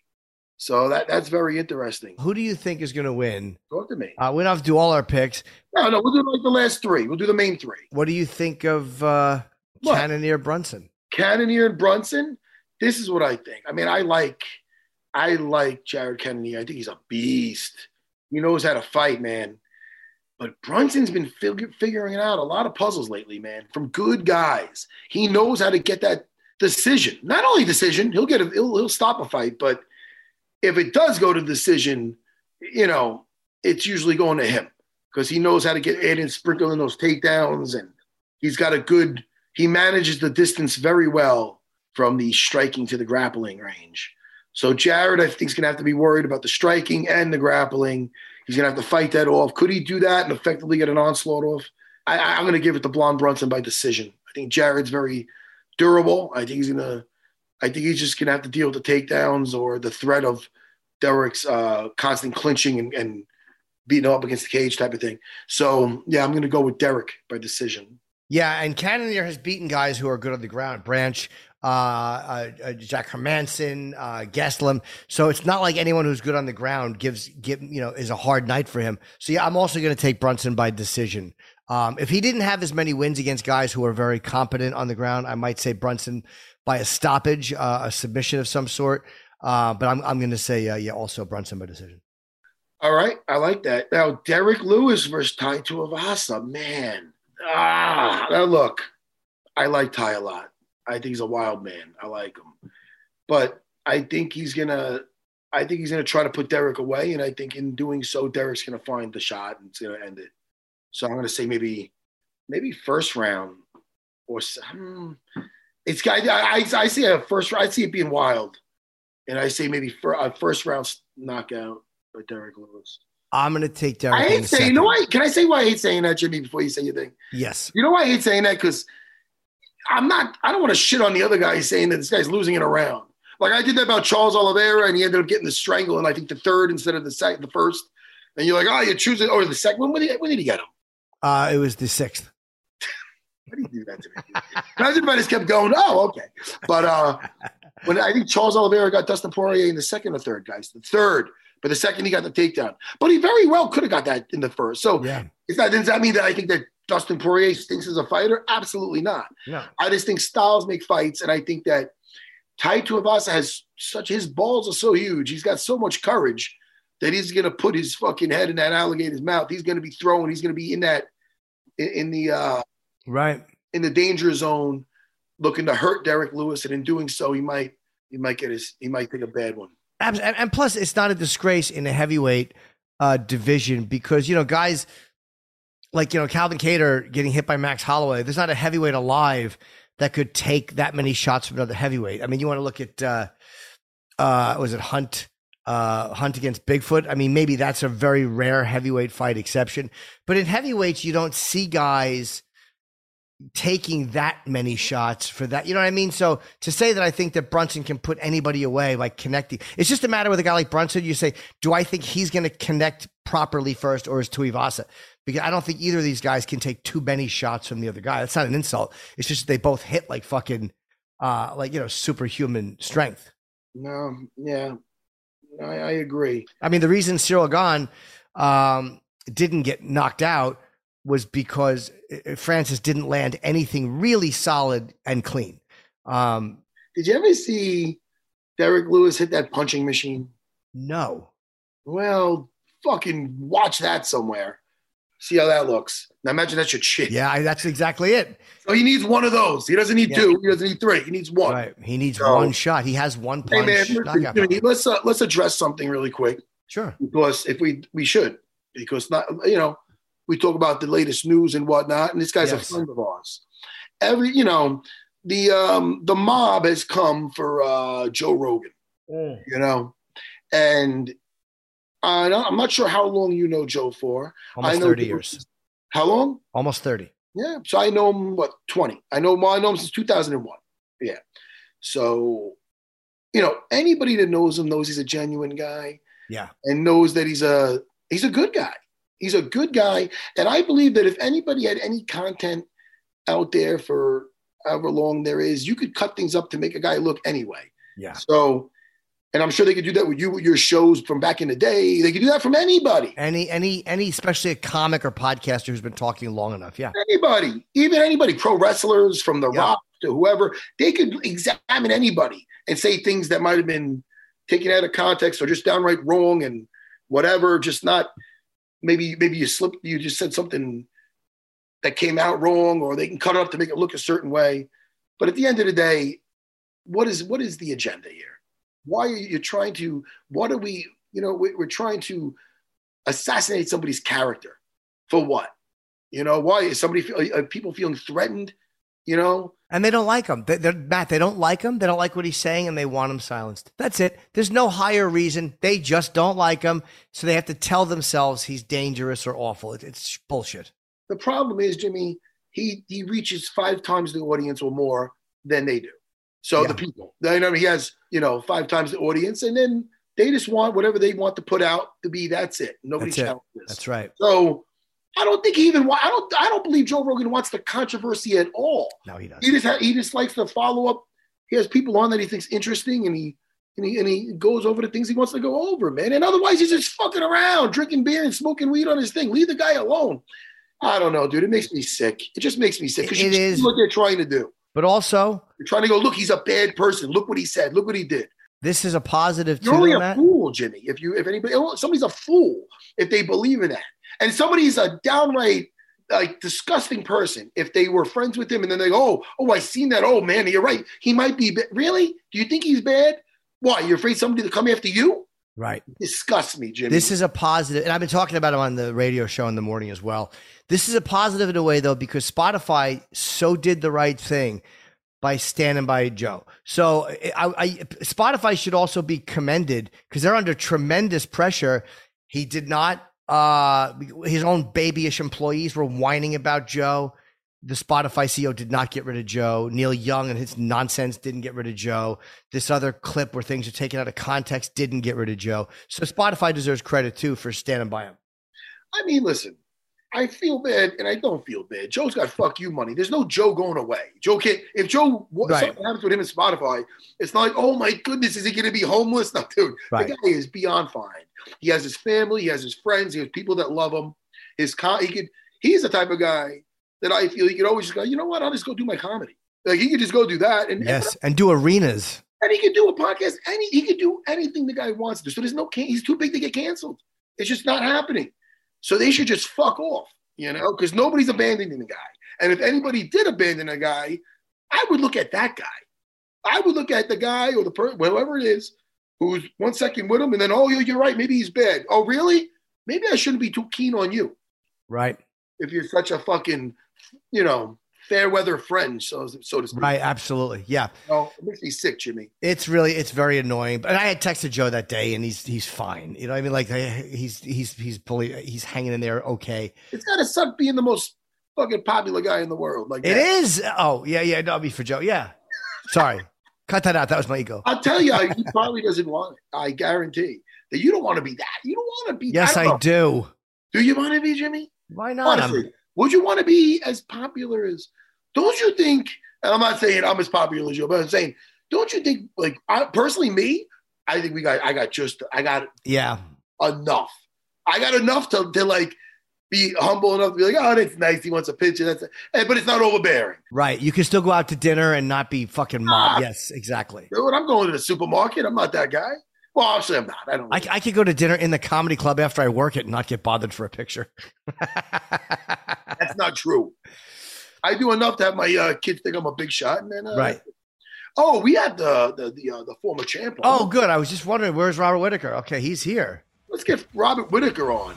So that that's very interesting. Who do you think is going to win? Talk to me. Uh, we don't have to do all our picks. No, no, we'll do like the last three. We'll do the main three. What do you think of uh, Cannonier Brunson? Cannonier and Brunson. This is what I think. I mean, I like, I like Jared Cannonier. I think he's a beast. He knows how to fight, man. But Brunson's been fig- figuring out a lot of puzzles lately, man. From good guys, he knows how to get that decision. Not only decision, he'll get a, he'll, he'll stop a fight, but if it does go to decision, you know, it's usually going to him because he knows how to get in and sprinkle in those takedowns, and he's got a good. He manages the distance very well from the striking to the grappling range. So Jared, I think, is going to have to be worried about the striking and the grappling. He's going to have to fight that off. Could he do that and effectively get an onslaught off? I, am going to give it to Blonde Brunson by decision. I think Jared's very durable. I think he's going to. I think he's just going to have to deal with the takedowns or the threat of Derek's uh, constant clinching and, and beating up against the cage type of thing. So yeah, I'm going to go with Derek by decision. Yeah, and Cannonier has beaten guys who are good on the ground. Branch, uh, uh, uh, Jack Hermansson, uh. So it's not like anyone who's good on the ground gives give you know is a hard night for him. So yeah, I'm also going to take Brunson by decision. Um, if he didn't have as many wins against guys who are very competent on the ground, I might say Brunson by a stoppage, uh, a submission of some sort. Uh, but I'm I'm going to say uh, yeah, also Brunson by decision. All right, I like that. Now Derrick Lewis versus Tai Tuivasa, man. Ah, now look, I like Tai a lot. I think he's a wild man. I like him, but I think he's gonna. I think he's gonna try to put Derrick away, and I think in doing so, Derrick's gonna find the shot and it's gonna end it. So I'm gonna say maybe, maybe first round, or hmm, it's. I, I I see a first. I see it being wild, and I say maybe for a first round knockout by Derrick Lewis. I'm going to take Derrick. I hate saying. You know why? Can I say why I hate saying that, Jimmy? Before you say your thing. Yes. You know why I hate saying that? Because I'm not. I don't want to shit on the other guy saying that this guy's losing it around. Like I did that about Charles Oliveira, and he ended up getting the strangle, and I think the third instead of the second, the first. And you're like, oh, you choose it, or the second. When, when, did, when did he get him? Uh, it was the sixth. Why did you do that to me? Imagine if I just kept going. Oh, okay. But uh, when I think Charles Oliveira got Dustin Poirier in the second or third, guys, the third. But the second he got the takedown, but he very well could have got that in the first. So Yeah. is that does that mean that I think that Dustin Poirier stinks as a fighter? Absolutely not. No. I just think styles make fights, and I think that Tai Tuivasa has such his balls are so huge. He's got so much courage that he's gonna put his fucking head in that alligator's mouth. He's gonna be throwing. He's gonna be in that in, in the uh, Right. in the danger zone, looking to hurt Derrick Lewis, and in doing so, he might he might get his he might take a bad one. And, and plus, it's not a disgrace in the heavyweight uh, division because you know guys like you know Calvin Kattar getting hit by Max Holloway. There's not a heavyweight alive that could take that many shots from another heavyweight. I mean, you want to look at uh, uh, was it Hunt? Uh, Hunt against Bigfoot. I mean, maybe that's a very rare heavyweight fight exception, but in heavyweights, you don't see guys taking that many shots for that. You know what I mean? So to say that I think that Brunson can put anybody away by connecting, it's just a matter with a guy like Brunson. You say, do I think he's going to connect properly first, or is Tuivasa? Because I don't think either of these guys can take too many shots from the other guy. That's not an insult. It's just they both hit like fucking, uh, like you know, superhuman strength. No, yeah, I, I agree. I mean, the reason Ciryl Gane um, didn't get knocked out was because uh, Francis didn't land anything really solid and clean. Um, Did you ever see Derrick Lewis hit that punching machine? no. Well, fucking watch that somewhere. See how that looks. Now imagine that's your shit. Yeah, I, that's exactly it. So he needs one of those. He doesn't need Yeah. two. He doesn't need three. He needs one. Right. He needs So- one shot. He has one Hey man, listen, let's uh, let's address something really quick Sure. because if we we should because not you know we talk about the latest news and whatnot and this guy's Yes. a friend of ours. Every you know the um the mob has come for uh Joe Rogan. You know, and I'm not sure how long you know Joe for. Almost I know 30 Joe- years. How long? Almost 30. Yeah. So I know him what 20. I know I know him since 2001. Yeah. So, you know, anybody that knows him knows he's a genuine guy Yeah. and knows that he's a he's a good guy. He's a good guy. And I believe that if anybody had any content out there for however long there is, you could cut things up to make a guy look anyway. Yeah. So, and I'm sure they could do that with you with your shows from back in the day. They could do that from anybody. Any, any, any, especially a comic or podcaster who's been talking long enough. Yeah. anybody, even anybody, pro wrestlers from The Yeah. Rock to whoever, they could examine anybody and say things that might have been taken out of context or just downright wrong and whatever. Just not maybe maybe you slipped, you just said something that came out wrong, or they can cut it up to make it look a certain way. But at the end of the day, what is what is the agenda here? Why are you trying to? What are we? You know, we- we're trying to assassinate somebody's character for what? You know, why is somebody are people feeling threatened? You know, And they don't like him. They, they're, Matt, they don't like him. They don't like what he's saying and they want him silenced. That's it. There's no higher reason. They just don't like him. So they have to tell themselves he's dangerous or awful. It, it's bullshit. the problem is Jimmy. He he reaches five times the audience or more than they do. So Yeah. the people, I know he has you know five times the audience, and then they just want whatever they want to put out to be. That's it. Nobody That's it. challenges. That's right. So I don't think he even. wa- I don't. I don't believe Joe Rogan wants the controversy at all. No, he doesn't. He just ha- he just likes to follow up. He has people on that he thinks interesting, and he and he and he goes over the things he wants to go over, man. And otherwise, he's just fucking around, drinking beer and smoking weed on his thing. Leave the guy alone. I don't know, dude. It makes me sick. It just makes me sick because It you is. see what they're trying to do. But also, They're trying to go, look, he's a bad person. Look what he said. Look what he did. this is a positive You're only a Matt. fool, Jimmy. If you, if anybody, somebody's a fool if they believe in that, and somebody's a downright like disgusting person if they were friends with him, and then they go, oh, oh, I seen that. Oh man, you're right. He might be. Ba-. Really? Do you think he's bad? Why? You're afraid somebody to come after you? Right. Disgust me, Jimmy. This is a positive, and I've been talking about him on the radio show in the morning as well. This is a positive in a way, though, because Spotify so did the right thing by standing by Joe. So I, I, Spotify should also be commended because they're under tremendous pressure. He did not. Uh, his own babyish employees were whining about Joe. The Spotify CEO did not get rid of Joe. Neil Young and his nonsense didn't get rid of Joe. This other clip where things are taken out of context didn't get rid of Joe. So Spotify deserves credit too for standing by him. I mean, listen, I feel bad, and I don't feel bad. Joe's got fuck you money. There's no Joe going away. Joe can't. If Joe what, Right. something happens with him in Spotify, it's not like, oh my goodness, is he going to be homeless? No, dude. Right. The guy is beyond fine. He has his family. He has his friends. He has people that love him. His con- he could. He's the type of guy that I feel he could always just go. You know what? I'll just go do my comedy. Like he could just go do that, and Yes, and do arenas. and he could do a podcast. Any he could do anything the guy wants to. So there's no can- he's too big to get canceled. It's just not happening. So they should just fuck off, you know, because nobody's abandoning the guy. And if anybody did abandon a guy, I would look at that guy. I would look at the guy or the person, whoever it is, who's one second with him, and then oh, you're right, maybe he's bad. Oh, really? Maybe I shouldn't be too keen on you Right. if you're such a fucking, you know, fair weather friend, so so to speak. Right. Absolutely. Yeah. Oh, it makes me sick, Jimmy. It's really it's very annoying. But I had texted Joe that day, and he's he's fine. You know, what I mean, like he's he's he's pulling, he's hanging in there, okay. It's gotta suck being the most fucking popular guy in the world. Like It that. is. Oh yeah, yeah. No, be for Joe. Yeah. Sorry, cut that out. That was my ego. I'll tell you, he probably doesn't want it. I guarantee that you don't want to be that. You don't want to be. Yes, don't I do. Do you want to be Jimmy? Why not? Honestly, would you want to be as popular as? Don't you think? And I'm not saying I'm as popular as you, but I'm saying, don't you think? Like, I personally, me, I think we got. I got just. I got yeah. enough. I got enough to to like be humble enough to be like, oh, that's nice. He wants a picture. That's, eh, but it's not overbearing. Right. You can still go out to dinner and not be fucking mob. Yes, exactly. Dude, I'm going to the supermarket. I'm not that guy. Well, actually, I'm not. I don't. I, I could go to dinner in the comedy club after I work it and not get bothered for a picture. That's not true. I do enough to have my uh, kids think I'm a big shot, and then uh, Right. Oh, we had the the the, uh, the former champ. on. Oh, good. I was just wondering, where's Robert Whitaker? Okay, he's here. let's get Robert Whitaker on.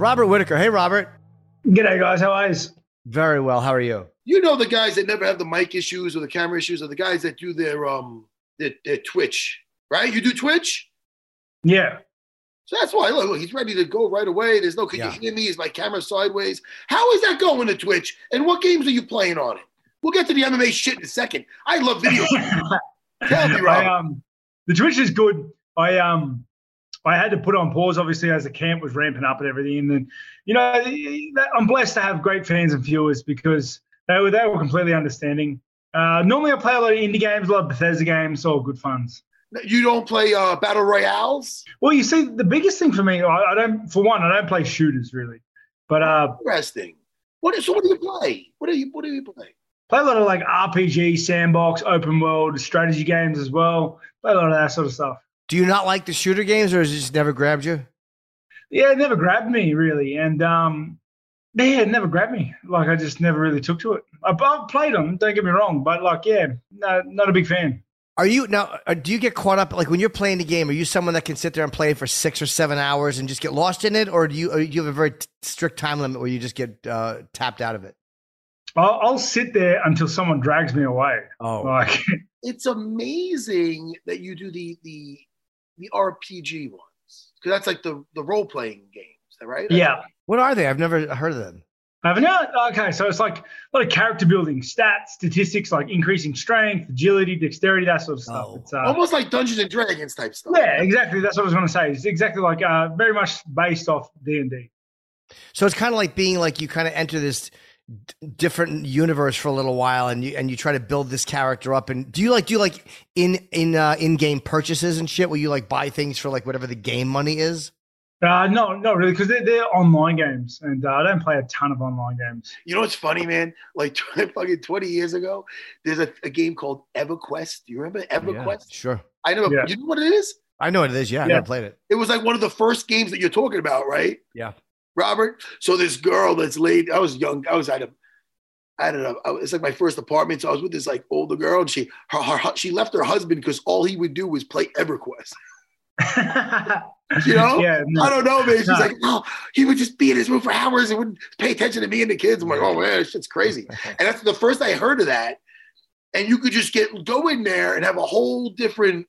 Robert Whitaker. Hey, Robert. G'day, guys. How are you? Very well. How are you? You know the guys that never have the mic issues or the camera issues are the guys that do their um their, their Twitch, right? You do Twitch? Yeah. So that's why look, look, he's ready to go right away. There's no can Yeah. you hear me? Is my camera sideways? How is that going to Twitch? And what games are you playing on it? We'll get to the MMA shit in a second. I love video. games. Tell me, I, Rob. um, the Twitch is good. I um, I had to put on pause obviously as the camp was ramping up and everything. And then, you know, I'm blessed to have great fans and viewers because they were they were completely understanding. Uh, normally I play a lot of indie games, a lot of Bethesda games, all good funs. You don't play uh, battle royales? Well, you see, the biggest thing for me, I, I don't. For one, I don't play shooters really, but uh, Interesting. What is, so what do you play? What do you what do you play? play a lot of like RPG, sandbox, open world, strategy games as well. Play a lot of that sort of stuff. Do you not like the shooter games, or has it just never grabbed you? Yeah, it never grabbed me really, and um, yeah, it never grabbed me. Like I just never really took to it. I, I've played them, don't get me wrong, but like, yeah, no, not a big fan. Are you now? uh, Do you get caught up like when you're playing the game? Are you someone that can sit there and play for six or seven hours and just get lost in it, or do you? Or do you have a very t- strict time limit where you just get uh, tapped out of it? I'll, I'll sit there until someone drags me away. Oh, Like, It's amazing that you do the the the RPG ones because that's like the the role playing games, right? yeah. what are they? I've never heard of them. Haven't you? Okay, so it's like a lot of character building, stats, statistics, like increasing strength, agility, dexterity, that sort of stuff. Oh. It's, uh, almost like Dungeons and Dragons type stuff. yeah, exactly. That's what I was going to say. It's exactly like uh, very much based off D and D. So it's kind of like being like you kind of enter this d- different universe for a little while, and you and you try to build this character up. And do you like do you like in in uh, in game purchases and shit? Where you like buy things for like whatever the game money is? Uh, no, not really, because they're, they're online games, and uh, I don't play a ton of online games. You know what's funny, man? Like fucking 20 years ago, there's a, a game called EverQuest. Do you remember EverQuest? Yeah, sure. I never. Yeah. You know what it is? I know what it is. Yeah, I never played it. It was like one of the first games that you're talking about, right? Yeah. Robert. So this girl that's late. I was young. I was at a. I don't know. It's like my first apartment. So I was with this like older girl, and she her, her she left her husband because all he would do was play EverQuest. You know? yeah, no. I don't know, man. She's No. like, oh, he would just be in his room for hours and wouldn't pay attention to me and the kids. I'm like, oh man, shit's crazy. And that's the first I heard of that. And you could just get go in there and have a whole different,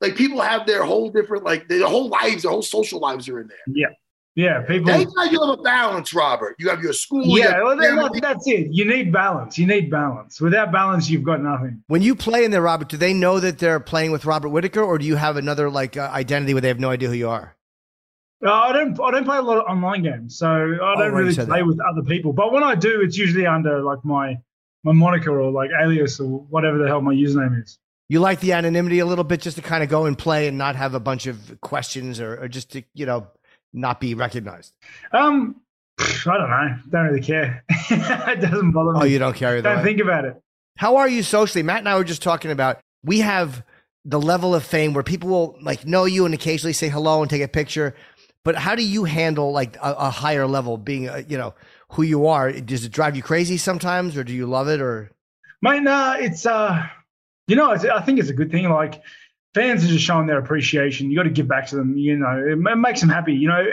like people have their whole different, like their whole lives, their whole social lives are in there. Yeah, yeah, people. Thank God you have a balance, Robert. You have your school. Yeah, have well, that, that's it. You need balance. You need balance. Without balance, you've got nothing. When you play in there, Robert, do they know that they're playing with Robert Whitaker, or do you have another like uh, identity where they have no idea who you are? Uh, I don't. I don't play a lot of online games, so I Oh, don't right, you really play that. with other people. But when I do, it's usually under like my my moniker or like alias or whatever the hell my username is. You like the anonymity a little bit, just to kind of go and play and not have a bunch of questions, or, or just to you know not be recognized. Um, I don't know. Don't really care. it doesn't bother me. Oh, you don't care Don't way. think about it. How are you socially? Matt and I were just talking about we have the level of fame where people will like know you and occasionally say hello and take a picture. But how do you handle like a, a higher level being, uh, you know, who you are? Does it drive you crazy sometimes, or do you love it? Or Mate, nah, it's uh, you know, it's, I think it's a good thing. Like fans are just showing their appreciation. You got to give back to them. You know, it, ma- makes them happy. You know,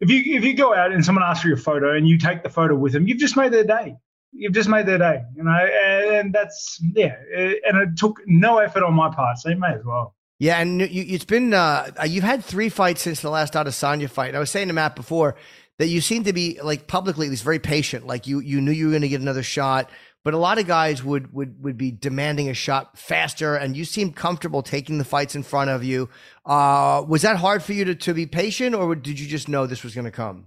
if you if you go out and someone asks for your photo and you take the photo with them, you've just made their day. You've just made their day. You know, and that's yeah. And it took no effort on my part, so you may as well. yeah, and you, it's been uh, you've had three fights since the last Adesanya fight. And I was saying to Matt before that you seem to be like publicly at least very patient. Like you you knew you were going to get another shot, but a lot of guys would would would be demanding a shot faster, and you seem comfortable taking the fights in front of you. Uh, was that hard for you to to be patient, or did you just know this was going to come?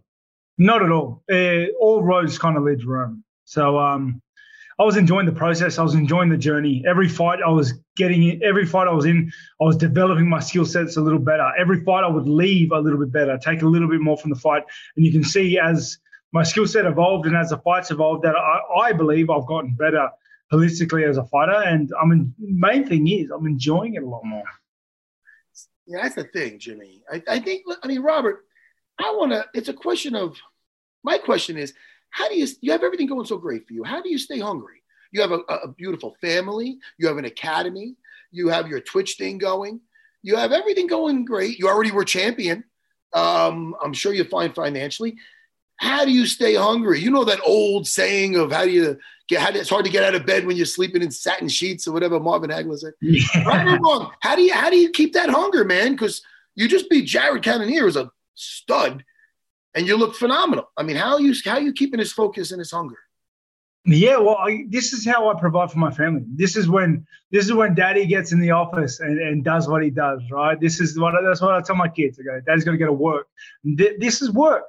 Not at all. Uh, all roads kind of lead to Rome. So um, I was enjoying the process. I was enjoying the journey. Every fight I was getting in, every fight I was in, I was developing my skill sets a little better. Every fight I would leave a little bit better, take a little bit more from the fight. And you can see as my skill set evolved and as the fights evolved that I, I believe I've gotten better holistically as a fighter. And I'm in, main thing is I'm enjoying it a lot more. Yeah, that's the thing, Jimmy. I, I think, I mean, Robert, I want to, it's a question of, my question is, how do you, you have everything going so great for you. How do you stay hungry? You have a, a beautiful family. You have an academy. You have your Twitch thing going. You have everything going great. You already were champion. Um, I'm sure you're fine financially. How do you stay hungry? You know that old saying of how do you get, how do, it's hard to get out of bed when you're sleeping in satin sheets or whatever Marvin Hagler said. Right or wrong? How do you how do you keep that hunger, man? Because you just beat Jared Cannonier as a stud, and you look phenomenal. I mean, how are you how are you keeping his focus and his hunger? Yeah, well, I, this is how I provide for my family. This is when this is when Daddy gets in the office and, and does what he does. Right. This is what that's what I tell my kids. I go, Daddy's got to go to work. Th- this is work,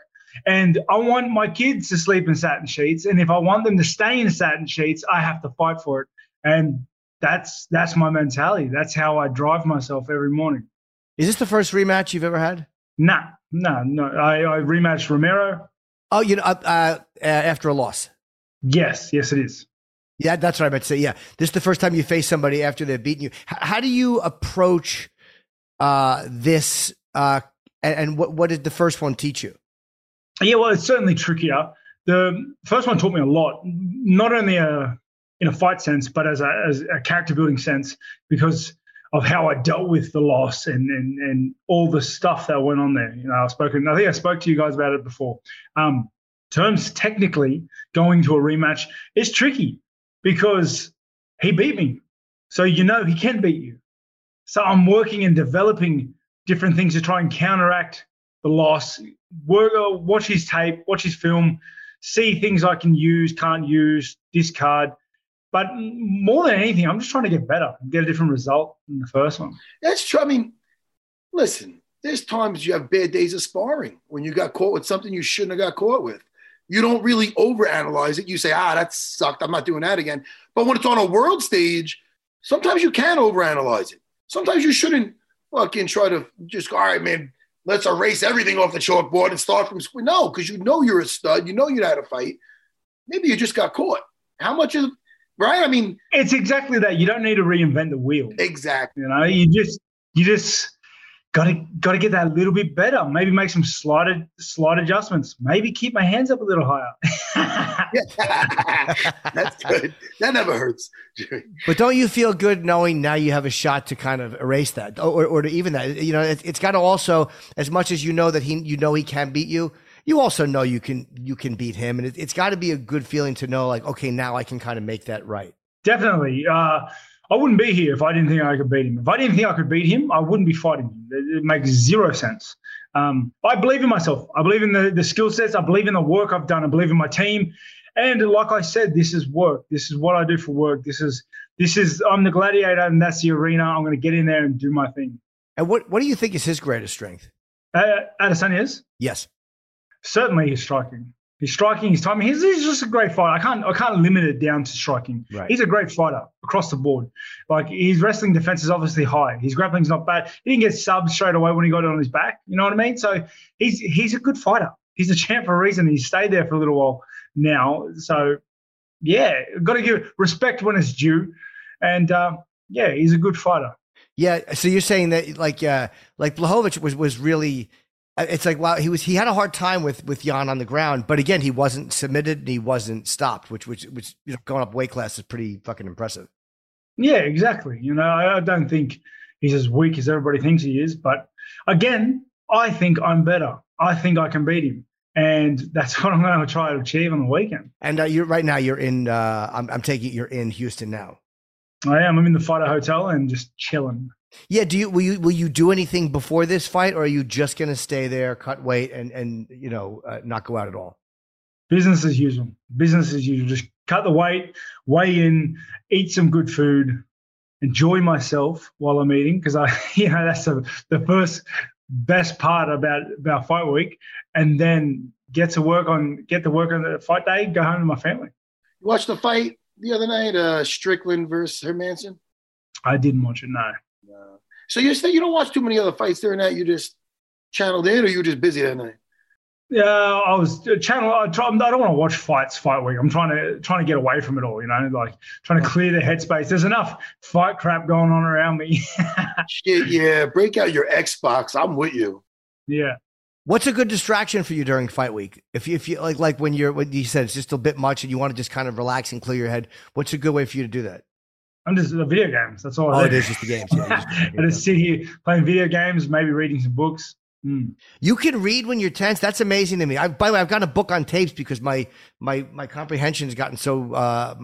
and I want my kids to sleep in satin sheets. And if I want them to stay in satin sheets, I have to fight for it. And that's that's my mentality. That's how I drive myself every morning. Is this the first rematch you've ever had? Nah, no, no. I, I rematched Romero. Oh, you know, uh, uh, after a loss. Yes, yes, it is. Yeah, that's what I meant to say. Yeah, this is the first time you face somebody after they've beaten you. H- how do you approach uh, this? Uh, and, and what what did the first one teach you? Yeah, well, it's certainly trickier. The first one taught me a lot, not only a, in a fight sense, but as a, as a character building sense, because of how I dealt with the loss and, and and all the stuff that went on there. You know, I've spoken. I think I spoke to you guys about it before. Um, terms technically going to a rematch is tricky because he beat me, so you know he can beat you. So I'm working and developing different things to try and counteract the loss. Work, watch his tape, watch his film, see things I can use, can't use, discard. But more than anything, I'm just trying to get better, get a different result than the first one. That's true. I mean, listen, there's times you have bad days of sparring when you got caught with something you shouldn't have got caught with. You don't really overanalyze it. You say, ah, that sucked. I'm not doing that again. But when it's on a world stage, sometimes you can overanalyze it. Sometimes you shouldn't fucking try to just all right, man, let's erase everything off the chalkboard and start from square. No, because you know you're a stud. You know you know how to fight. Maybe you just got caught. How much is right? I mean, it's exactly that. You don't need to reinvent the wheel. Exactly. You know, you just you just gotta gotta get that a little bit better. Maybe make some slight slight adjustments. Maybe keep my hands up a little higher. That's good. That never hurts. but don't you feel good knowing now you have a shot to kind of erase that, or, or to even that? You know, it, it's got to also, as much as you know that he, you know, he can beat you. You also know you can you can beat him, and it, it's got to be a good feeling to know, like, okay, now I can kind of make that right. Definitely. Uh, I wouldn't be here if I didn't think I could beat him. If I didn't think I could beat him, I wouldn't be fighting him. It, makes zero sense. Um, I believe in myself. I believe in the, the skill sets. I believe in the work I've done. I believe in my team. And like I said, this is work. This is what I do for work. This is this is I'm the gladiator, and that's the arena. I'm going to get in there and do my thing. And what what do you think is his greatest strength? Uh, Adesanya Yes. Certainly, his striking. His striking, his timing. He's, he's, just a great fighter. I can't I can't limit it down to striking. Right. He's a great fighter across the board. Like his wrestling defense is obviously high. His grappling's not bad. He didn't get subbed straight away when he got it on his back. You know what I mean? So he's he's a good fighter. He's a champ for a reason. He stayed there for a little while now. So yeah, got to give respect when it's due. And uh, yeah, he's a good fighter. Yeah. So you're saying that like uh, like Blachowicz was was really it's like wow he was he had a hard time with with Jan on the ground, but again he wasn't submitted and he wasn't stopped, which which which you know going up weight class is pretty fucking impressive. Yeah, exactly. You know, I, I don't think he's as weak as everybody thinks he is, but again, I think I'm better. I think I can beat him. And that's what I'm going to try to achieve on the weekend. And uh, you're right now. You're in. Uh, I'm, I'm taking you're in Houston now. I am. I'm in the fighter hotel and just chilling. Yeah. Do you will you will you do anything before this fight, or are you just going to stay there, cut weight, and and you know uh, not go out at all? Business as usual. Business as usual. Just cut the weight, weigh in, eat some good food, enjoy myself while I'm eating because I, you know, that's the the first best part about about fight week, and then get to work on get to work on the fight day, go home to my family. You watched the fight the other night, uh, Strickland versus Hermansson. I didn't watch it. No. No. So you say you don't watch too many other fights during that. You just channeled in, or you were just busy that night. Yeah, I was uh, channel. I, try, I don't want to watch fights fight week. I'm trying to trying to get away from it all. You know, like trying to clear the headspace. There's enough fight crap going on around me. Shit, yeah. Break out your Xbox. I'm with you. Yeah. What's a good distraction for you during fight week? If you, if you like like when you're when you said it's just a bit much and you want to just kind of relax and clear your head, what's a good way for you to do that? I'm just the video games. That's all. Oh, it is just the games. Yeah, just I just sit here playing video games, maybe reading some books. Mm. You can read when you're tense. That's amazing to me. I, by the way, I've got a book on tapes because my my my comprehension has gotten so. Uh,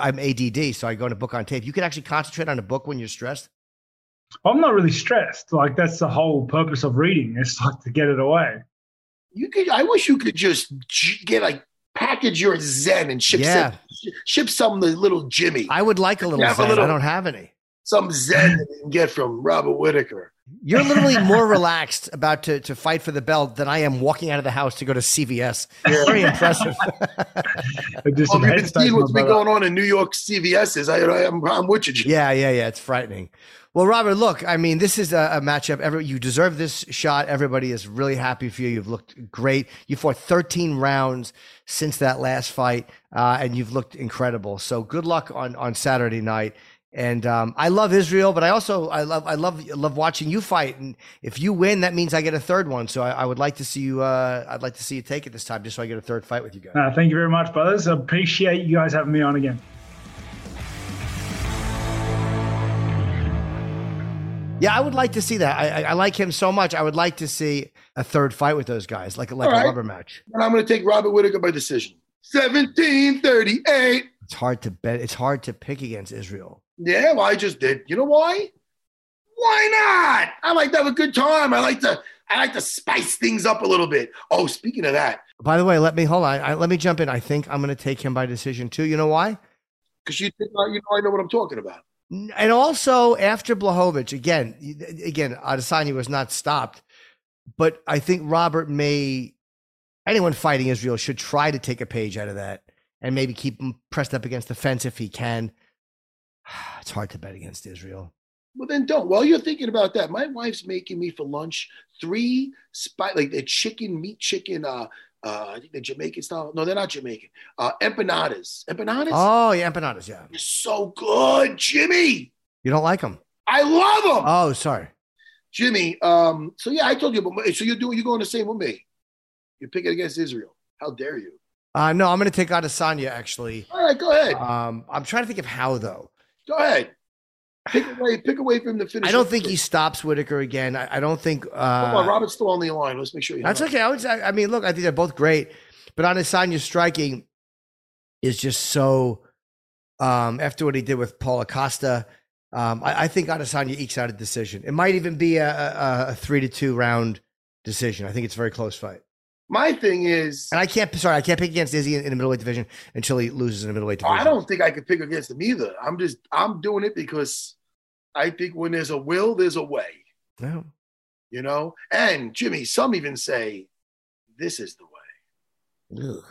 I'm ADD, so I go in a book on tape. You can actually concentrate on a book when you're stressed. I'm not really stressed. Like that's the whole purpose of reading. It's like to get it away. You could. I wish you could just get like package your Zen and ship Yeah. some, ship some to little Jimmy. I would like a little Have a Zen. little- I don't have any. some Zen that you can get from Robert Whitaker. You're literally more relaxed about to, to fight for the belt than I am walking out of the house to go to CVS. Very impressive. Do Well, some you've been seeing what's been going on in New York CVS's. I, I, I'm, I'm with you. Jim. yeah, yeah, yeah. It's frightening. Well, Robert, look, I mean, this is a, a matchup. Every, you deserve this shot. Everybody is really happy for you. You've looked great. You fought 13 rounds since that last fight, uh, and you've looked incredible. So good luck on, on Saturday night. And um, I love Israel, but I also I love I love love watching you fight. And if you win, that means I get a third one. So I, I would like to see you. Uh, I'd like to see you take it this time, just so I get a third fight with you guys. Uh, thank you very much, brothers. I appreciate you guys having me on again. Yeah, I would like to see that. I, I, I like him so much. I would like to see a third fight with those guys, like like All a right. rubber match. And I'm going to take Robert Whitaker by decision. 1738. It's hard to bet. It's hard to pick against Israel. Yeah, well, I just did. You know why? Why not? I like to have a good time. I like to I like to spice things up a little bit. Oh, speaking of that, By the way, let me hold on. I, let me jump in. I think I'm going to take him by decision too. You know why? because you you know I know what I'm talking about. And also after Blachowicz, again, again, Adesanya was not stopped, but I think Robert may anyone fighting Israel should try to take a page out of that and maybe keep him pressed up against the fence if he can. It's hard to bet against Israel. Well, then don't. While you're thinking about that, my wife's making me for lunch three spy like the chicken meat chicken. Uh, uh, I think they're Jamaican style. No, they're not Jamaican. Uh, empanadas. Empanadas. Oh yeah, empanadas. Yeah, They're so good, Jimmy. you don't like them? I love them, Oh, sorry. Jimmy. Um. So yeah, I told you, but so you're doing. You're going the same with me. You're picking against Israel. How dare you? Uh, no, I'm going to take out Adesanya. Actually, All right, go ahead. um, I'm trying to think of how though. Go ahead. Pick away. Pick away from the finish. I don't think he stops Whitaker again. I, I don't think. Hold on, Uh, Robert's still on the line. Let's make sure. That's okay. I would. I mean, look, I think they're both great, but Adesanya's striking is just so. Um, after what he did with Paulo Costa, um, I, I think Adesanya ekes out a decision. It might even be a, a, a three to two round decision. I think it's a very close fight. My thing is, And I can't. Sorry, I can't pick against Izzy in, in the middleweight division until he loses in the middleweight division. I don't think I could pick against him either. I'm just I'm doing it because I think when there's a will, there's a way. No. You know? And Jimmy, some even say this is the way.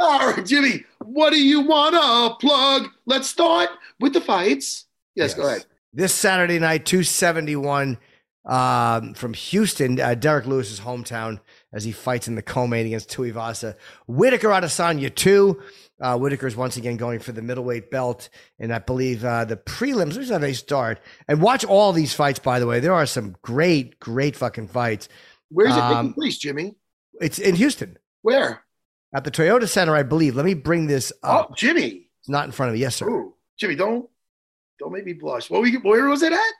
All right, Jimmy, what do you wanna plug? Let's start with the fights. Yes, go ahead. This Saturday night, 271 um, from Houston, uh, Derrick Lewis's hometown, as he fights in the co-main against Tuivasa. Whitaker Adesanya, two. Uh, is once again going for the middleweight belt, and I believe uh, the prelims. Here's how they start. And watch all these fights, by the way. There are some great, great fucking fights. Where's it Um, taking place, Jimmy? It's in Houston Where? at the Toyota Center, I believe. Let me bring this up. Oh, Jimmy. It's not in front of me. Yes, sir. Ooh, Jimmy, don't don't make me blush. What we where was it at?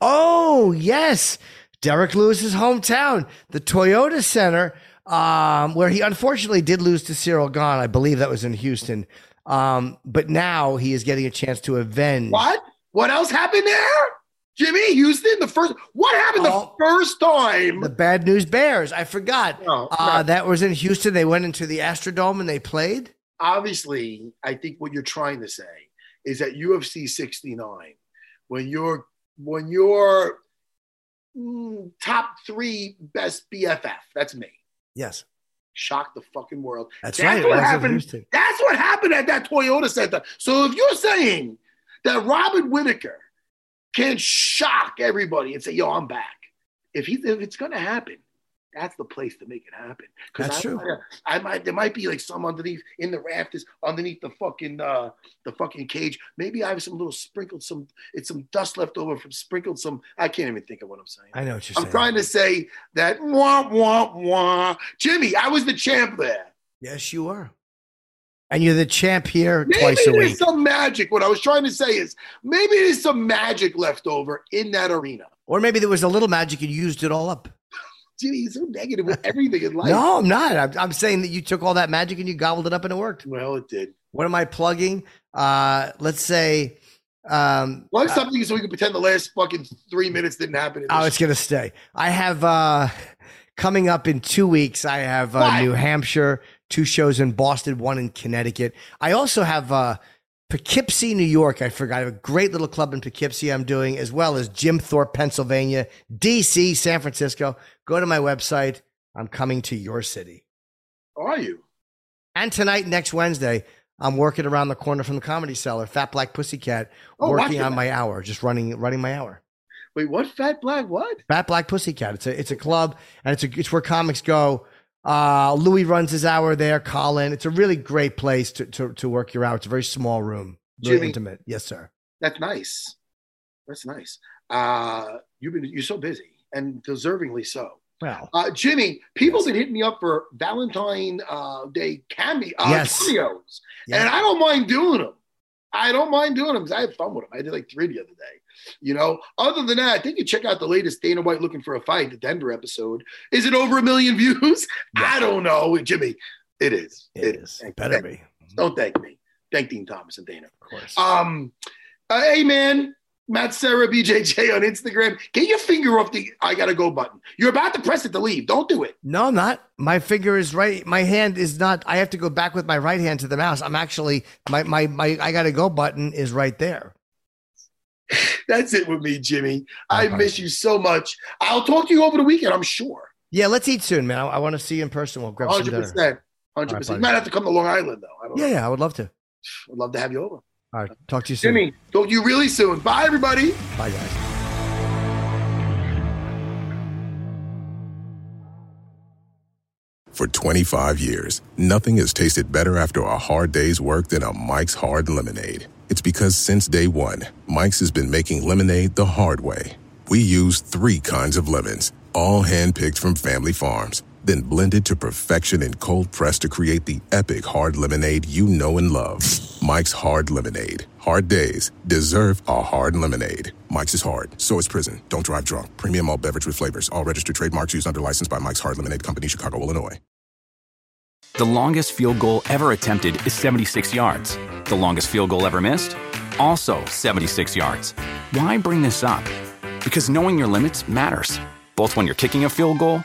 Oh, yes. Derrick Lewis's hometown, the Toyota Center, um, where he unfortunately did lose to Ciryl Gane. I believe that was in Houston. Um, but now he is getting a chance to avenge. What? What else happened there? Jimmy, Houston, the first what happened Oh. the first time? The Bad News Bears. I forgot. Oh, uh, right. that was in Houston. They went into the Astrodome and they played. obviously, I think what you're trying to say is that UFC 69, when you're when you're mm, top three best BFF, that's me. Yes. Shock the fucking world. That's right, it what happened. That's what happened at that Toyota Center. So if you're saying that Robert Whitaker can shock everybody and say, "Yo, I'm back," if he if it's gonna happen, that's the place to make it happen. That's I true. might- I might there might be like some underneath in the rafters, underneath the fucking uh the fucking cage. Maybe I have some little sprinkled some it's some dust left over from sprinkled some. I can't even think of what I'm saying. I know what you're I'm saying. trying to say that wah wah wah. Jimmy, I was the champ there. Yes, you are. And you're the champ here Maybe twice a there's week. some magic. What I was trying to say is maybe there's some magic left over in that arena. Or maybe there was a little magic and you used it all up. Jimmy, you're so negative with everything in life. No, I'm not. I'm, I'm saying that you took all that magic and you gobbled it up and it worked. Well, it did. What am I plugging? Uh, let's say. Um, Plug something so we can pretend the last fucking three minutes didn't happen. in oh, it's gonna stay. I have uh, coming up in two weeks. I have uh, What? New Hampshire, two shows in Boston, one in Connecticut. I also have uh, Poughkeepsie, New York. I forgot. I have a great little club in Poughkeepsie. I'm doing as well as Jim Thorpe, Pennsylvania, D.C., San Francisco. Go to my website. I'm coming to your city. Are you? And tonight, next Wednesday, I'm working around the corner from the Comedy Cellar, Fat Black Pussycat, Oh, working on that. my hour, just running running my hour. Wait, what? Fat Black? What? Fat Black Pussycat. It's a it's a club, and it's a, it's where comics go. Uh, Louis runs his hour there. Colin. It's a really great place to to, to work your hour. It's a very small room, really Jimmy. intimate. Yes, sir. That's nice. That's nice. Uh, you've been you're so busy and deservingly so. Well, Uh, Jimmy, people have been hitting me up for Valentine uh, Day cameo, uh, Yes. cameos, Yeah. and I don't mind doing them. I don't mind doing them because I have fun with them. I did like three the other day. You know, other than that, I think you check out the latest Dana White looking for a fight, the Denver episode. Is it over a million views? I don't know, Jimmy. It is. it is. Thank- Better thank- be, Don't thank me. Thank Dean Thomas and Dana. of course. Um, uh, hey man, Matt Serra BJJ on Instagram. Get your finger off the I gotta go button. You're about to press it to leave. Don't do it. No, I'm not. My finger is right. My hand is not. I have to go back with my right hand to the mouse. I'm actually my my my I gotta go button is right there. That's it with me, Jimmy. I miss you so much. I'll talk to you over the weekend, I'm sure. Yeah, let's eat soon, man. I, I want to see you in person. We'll grab some dinner. Hundred percent. Hundred percent. You might have to come to Long Island though. I don't Yeah, know. yeah, I would love to. I'd love to have you over. All right, talk to you soon. Jimmy, talk to you really soon. Bye, everybody. Bye, guys. For 25 years, nothing has tasted better after a hard day's work than a Mike's Hard Lemonade. It's because since day one, Mike's has been making lemonade the hard way. We use three kinds of lemons, all handpicked from family farms, then blended to perfection and cold pressed to create the epic hard lemonade you know and love. Mike's Hard Lemonade. Hard days deserve a hard lemonade. Mike's is hard, so is prison. Don't drive drunk. Premium all beverage with flavors. All registered trademarks used under license by Mike's Hard Lemonade Company, Chicago, Illinois. The longest field goal ever attempted is 76 yards. The longest field goal ever missed? Also 76 yards. Why bring this up? Because knowing your limits matters, both when you're kicking a field goal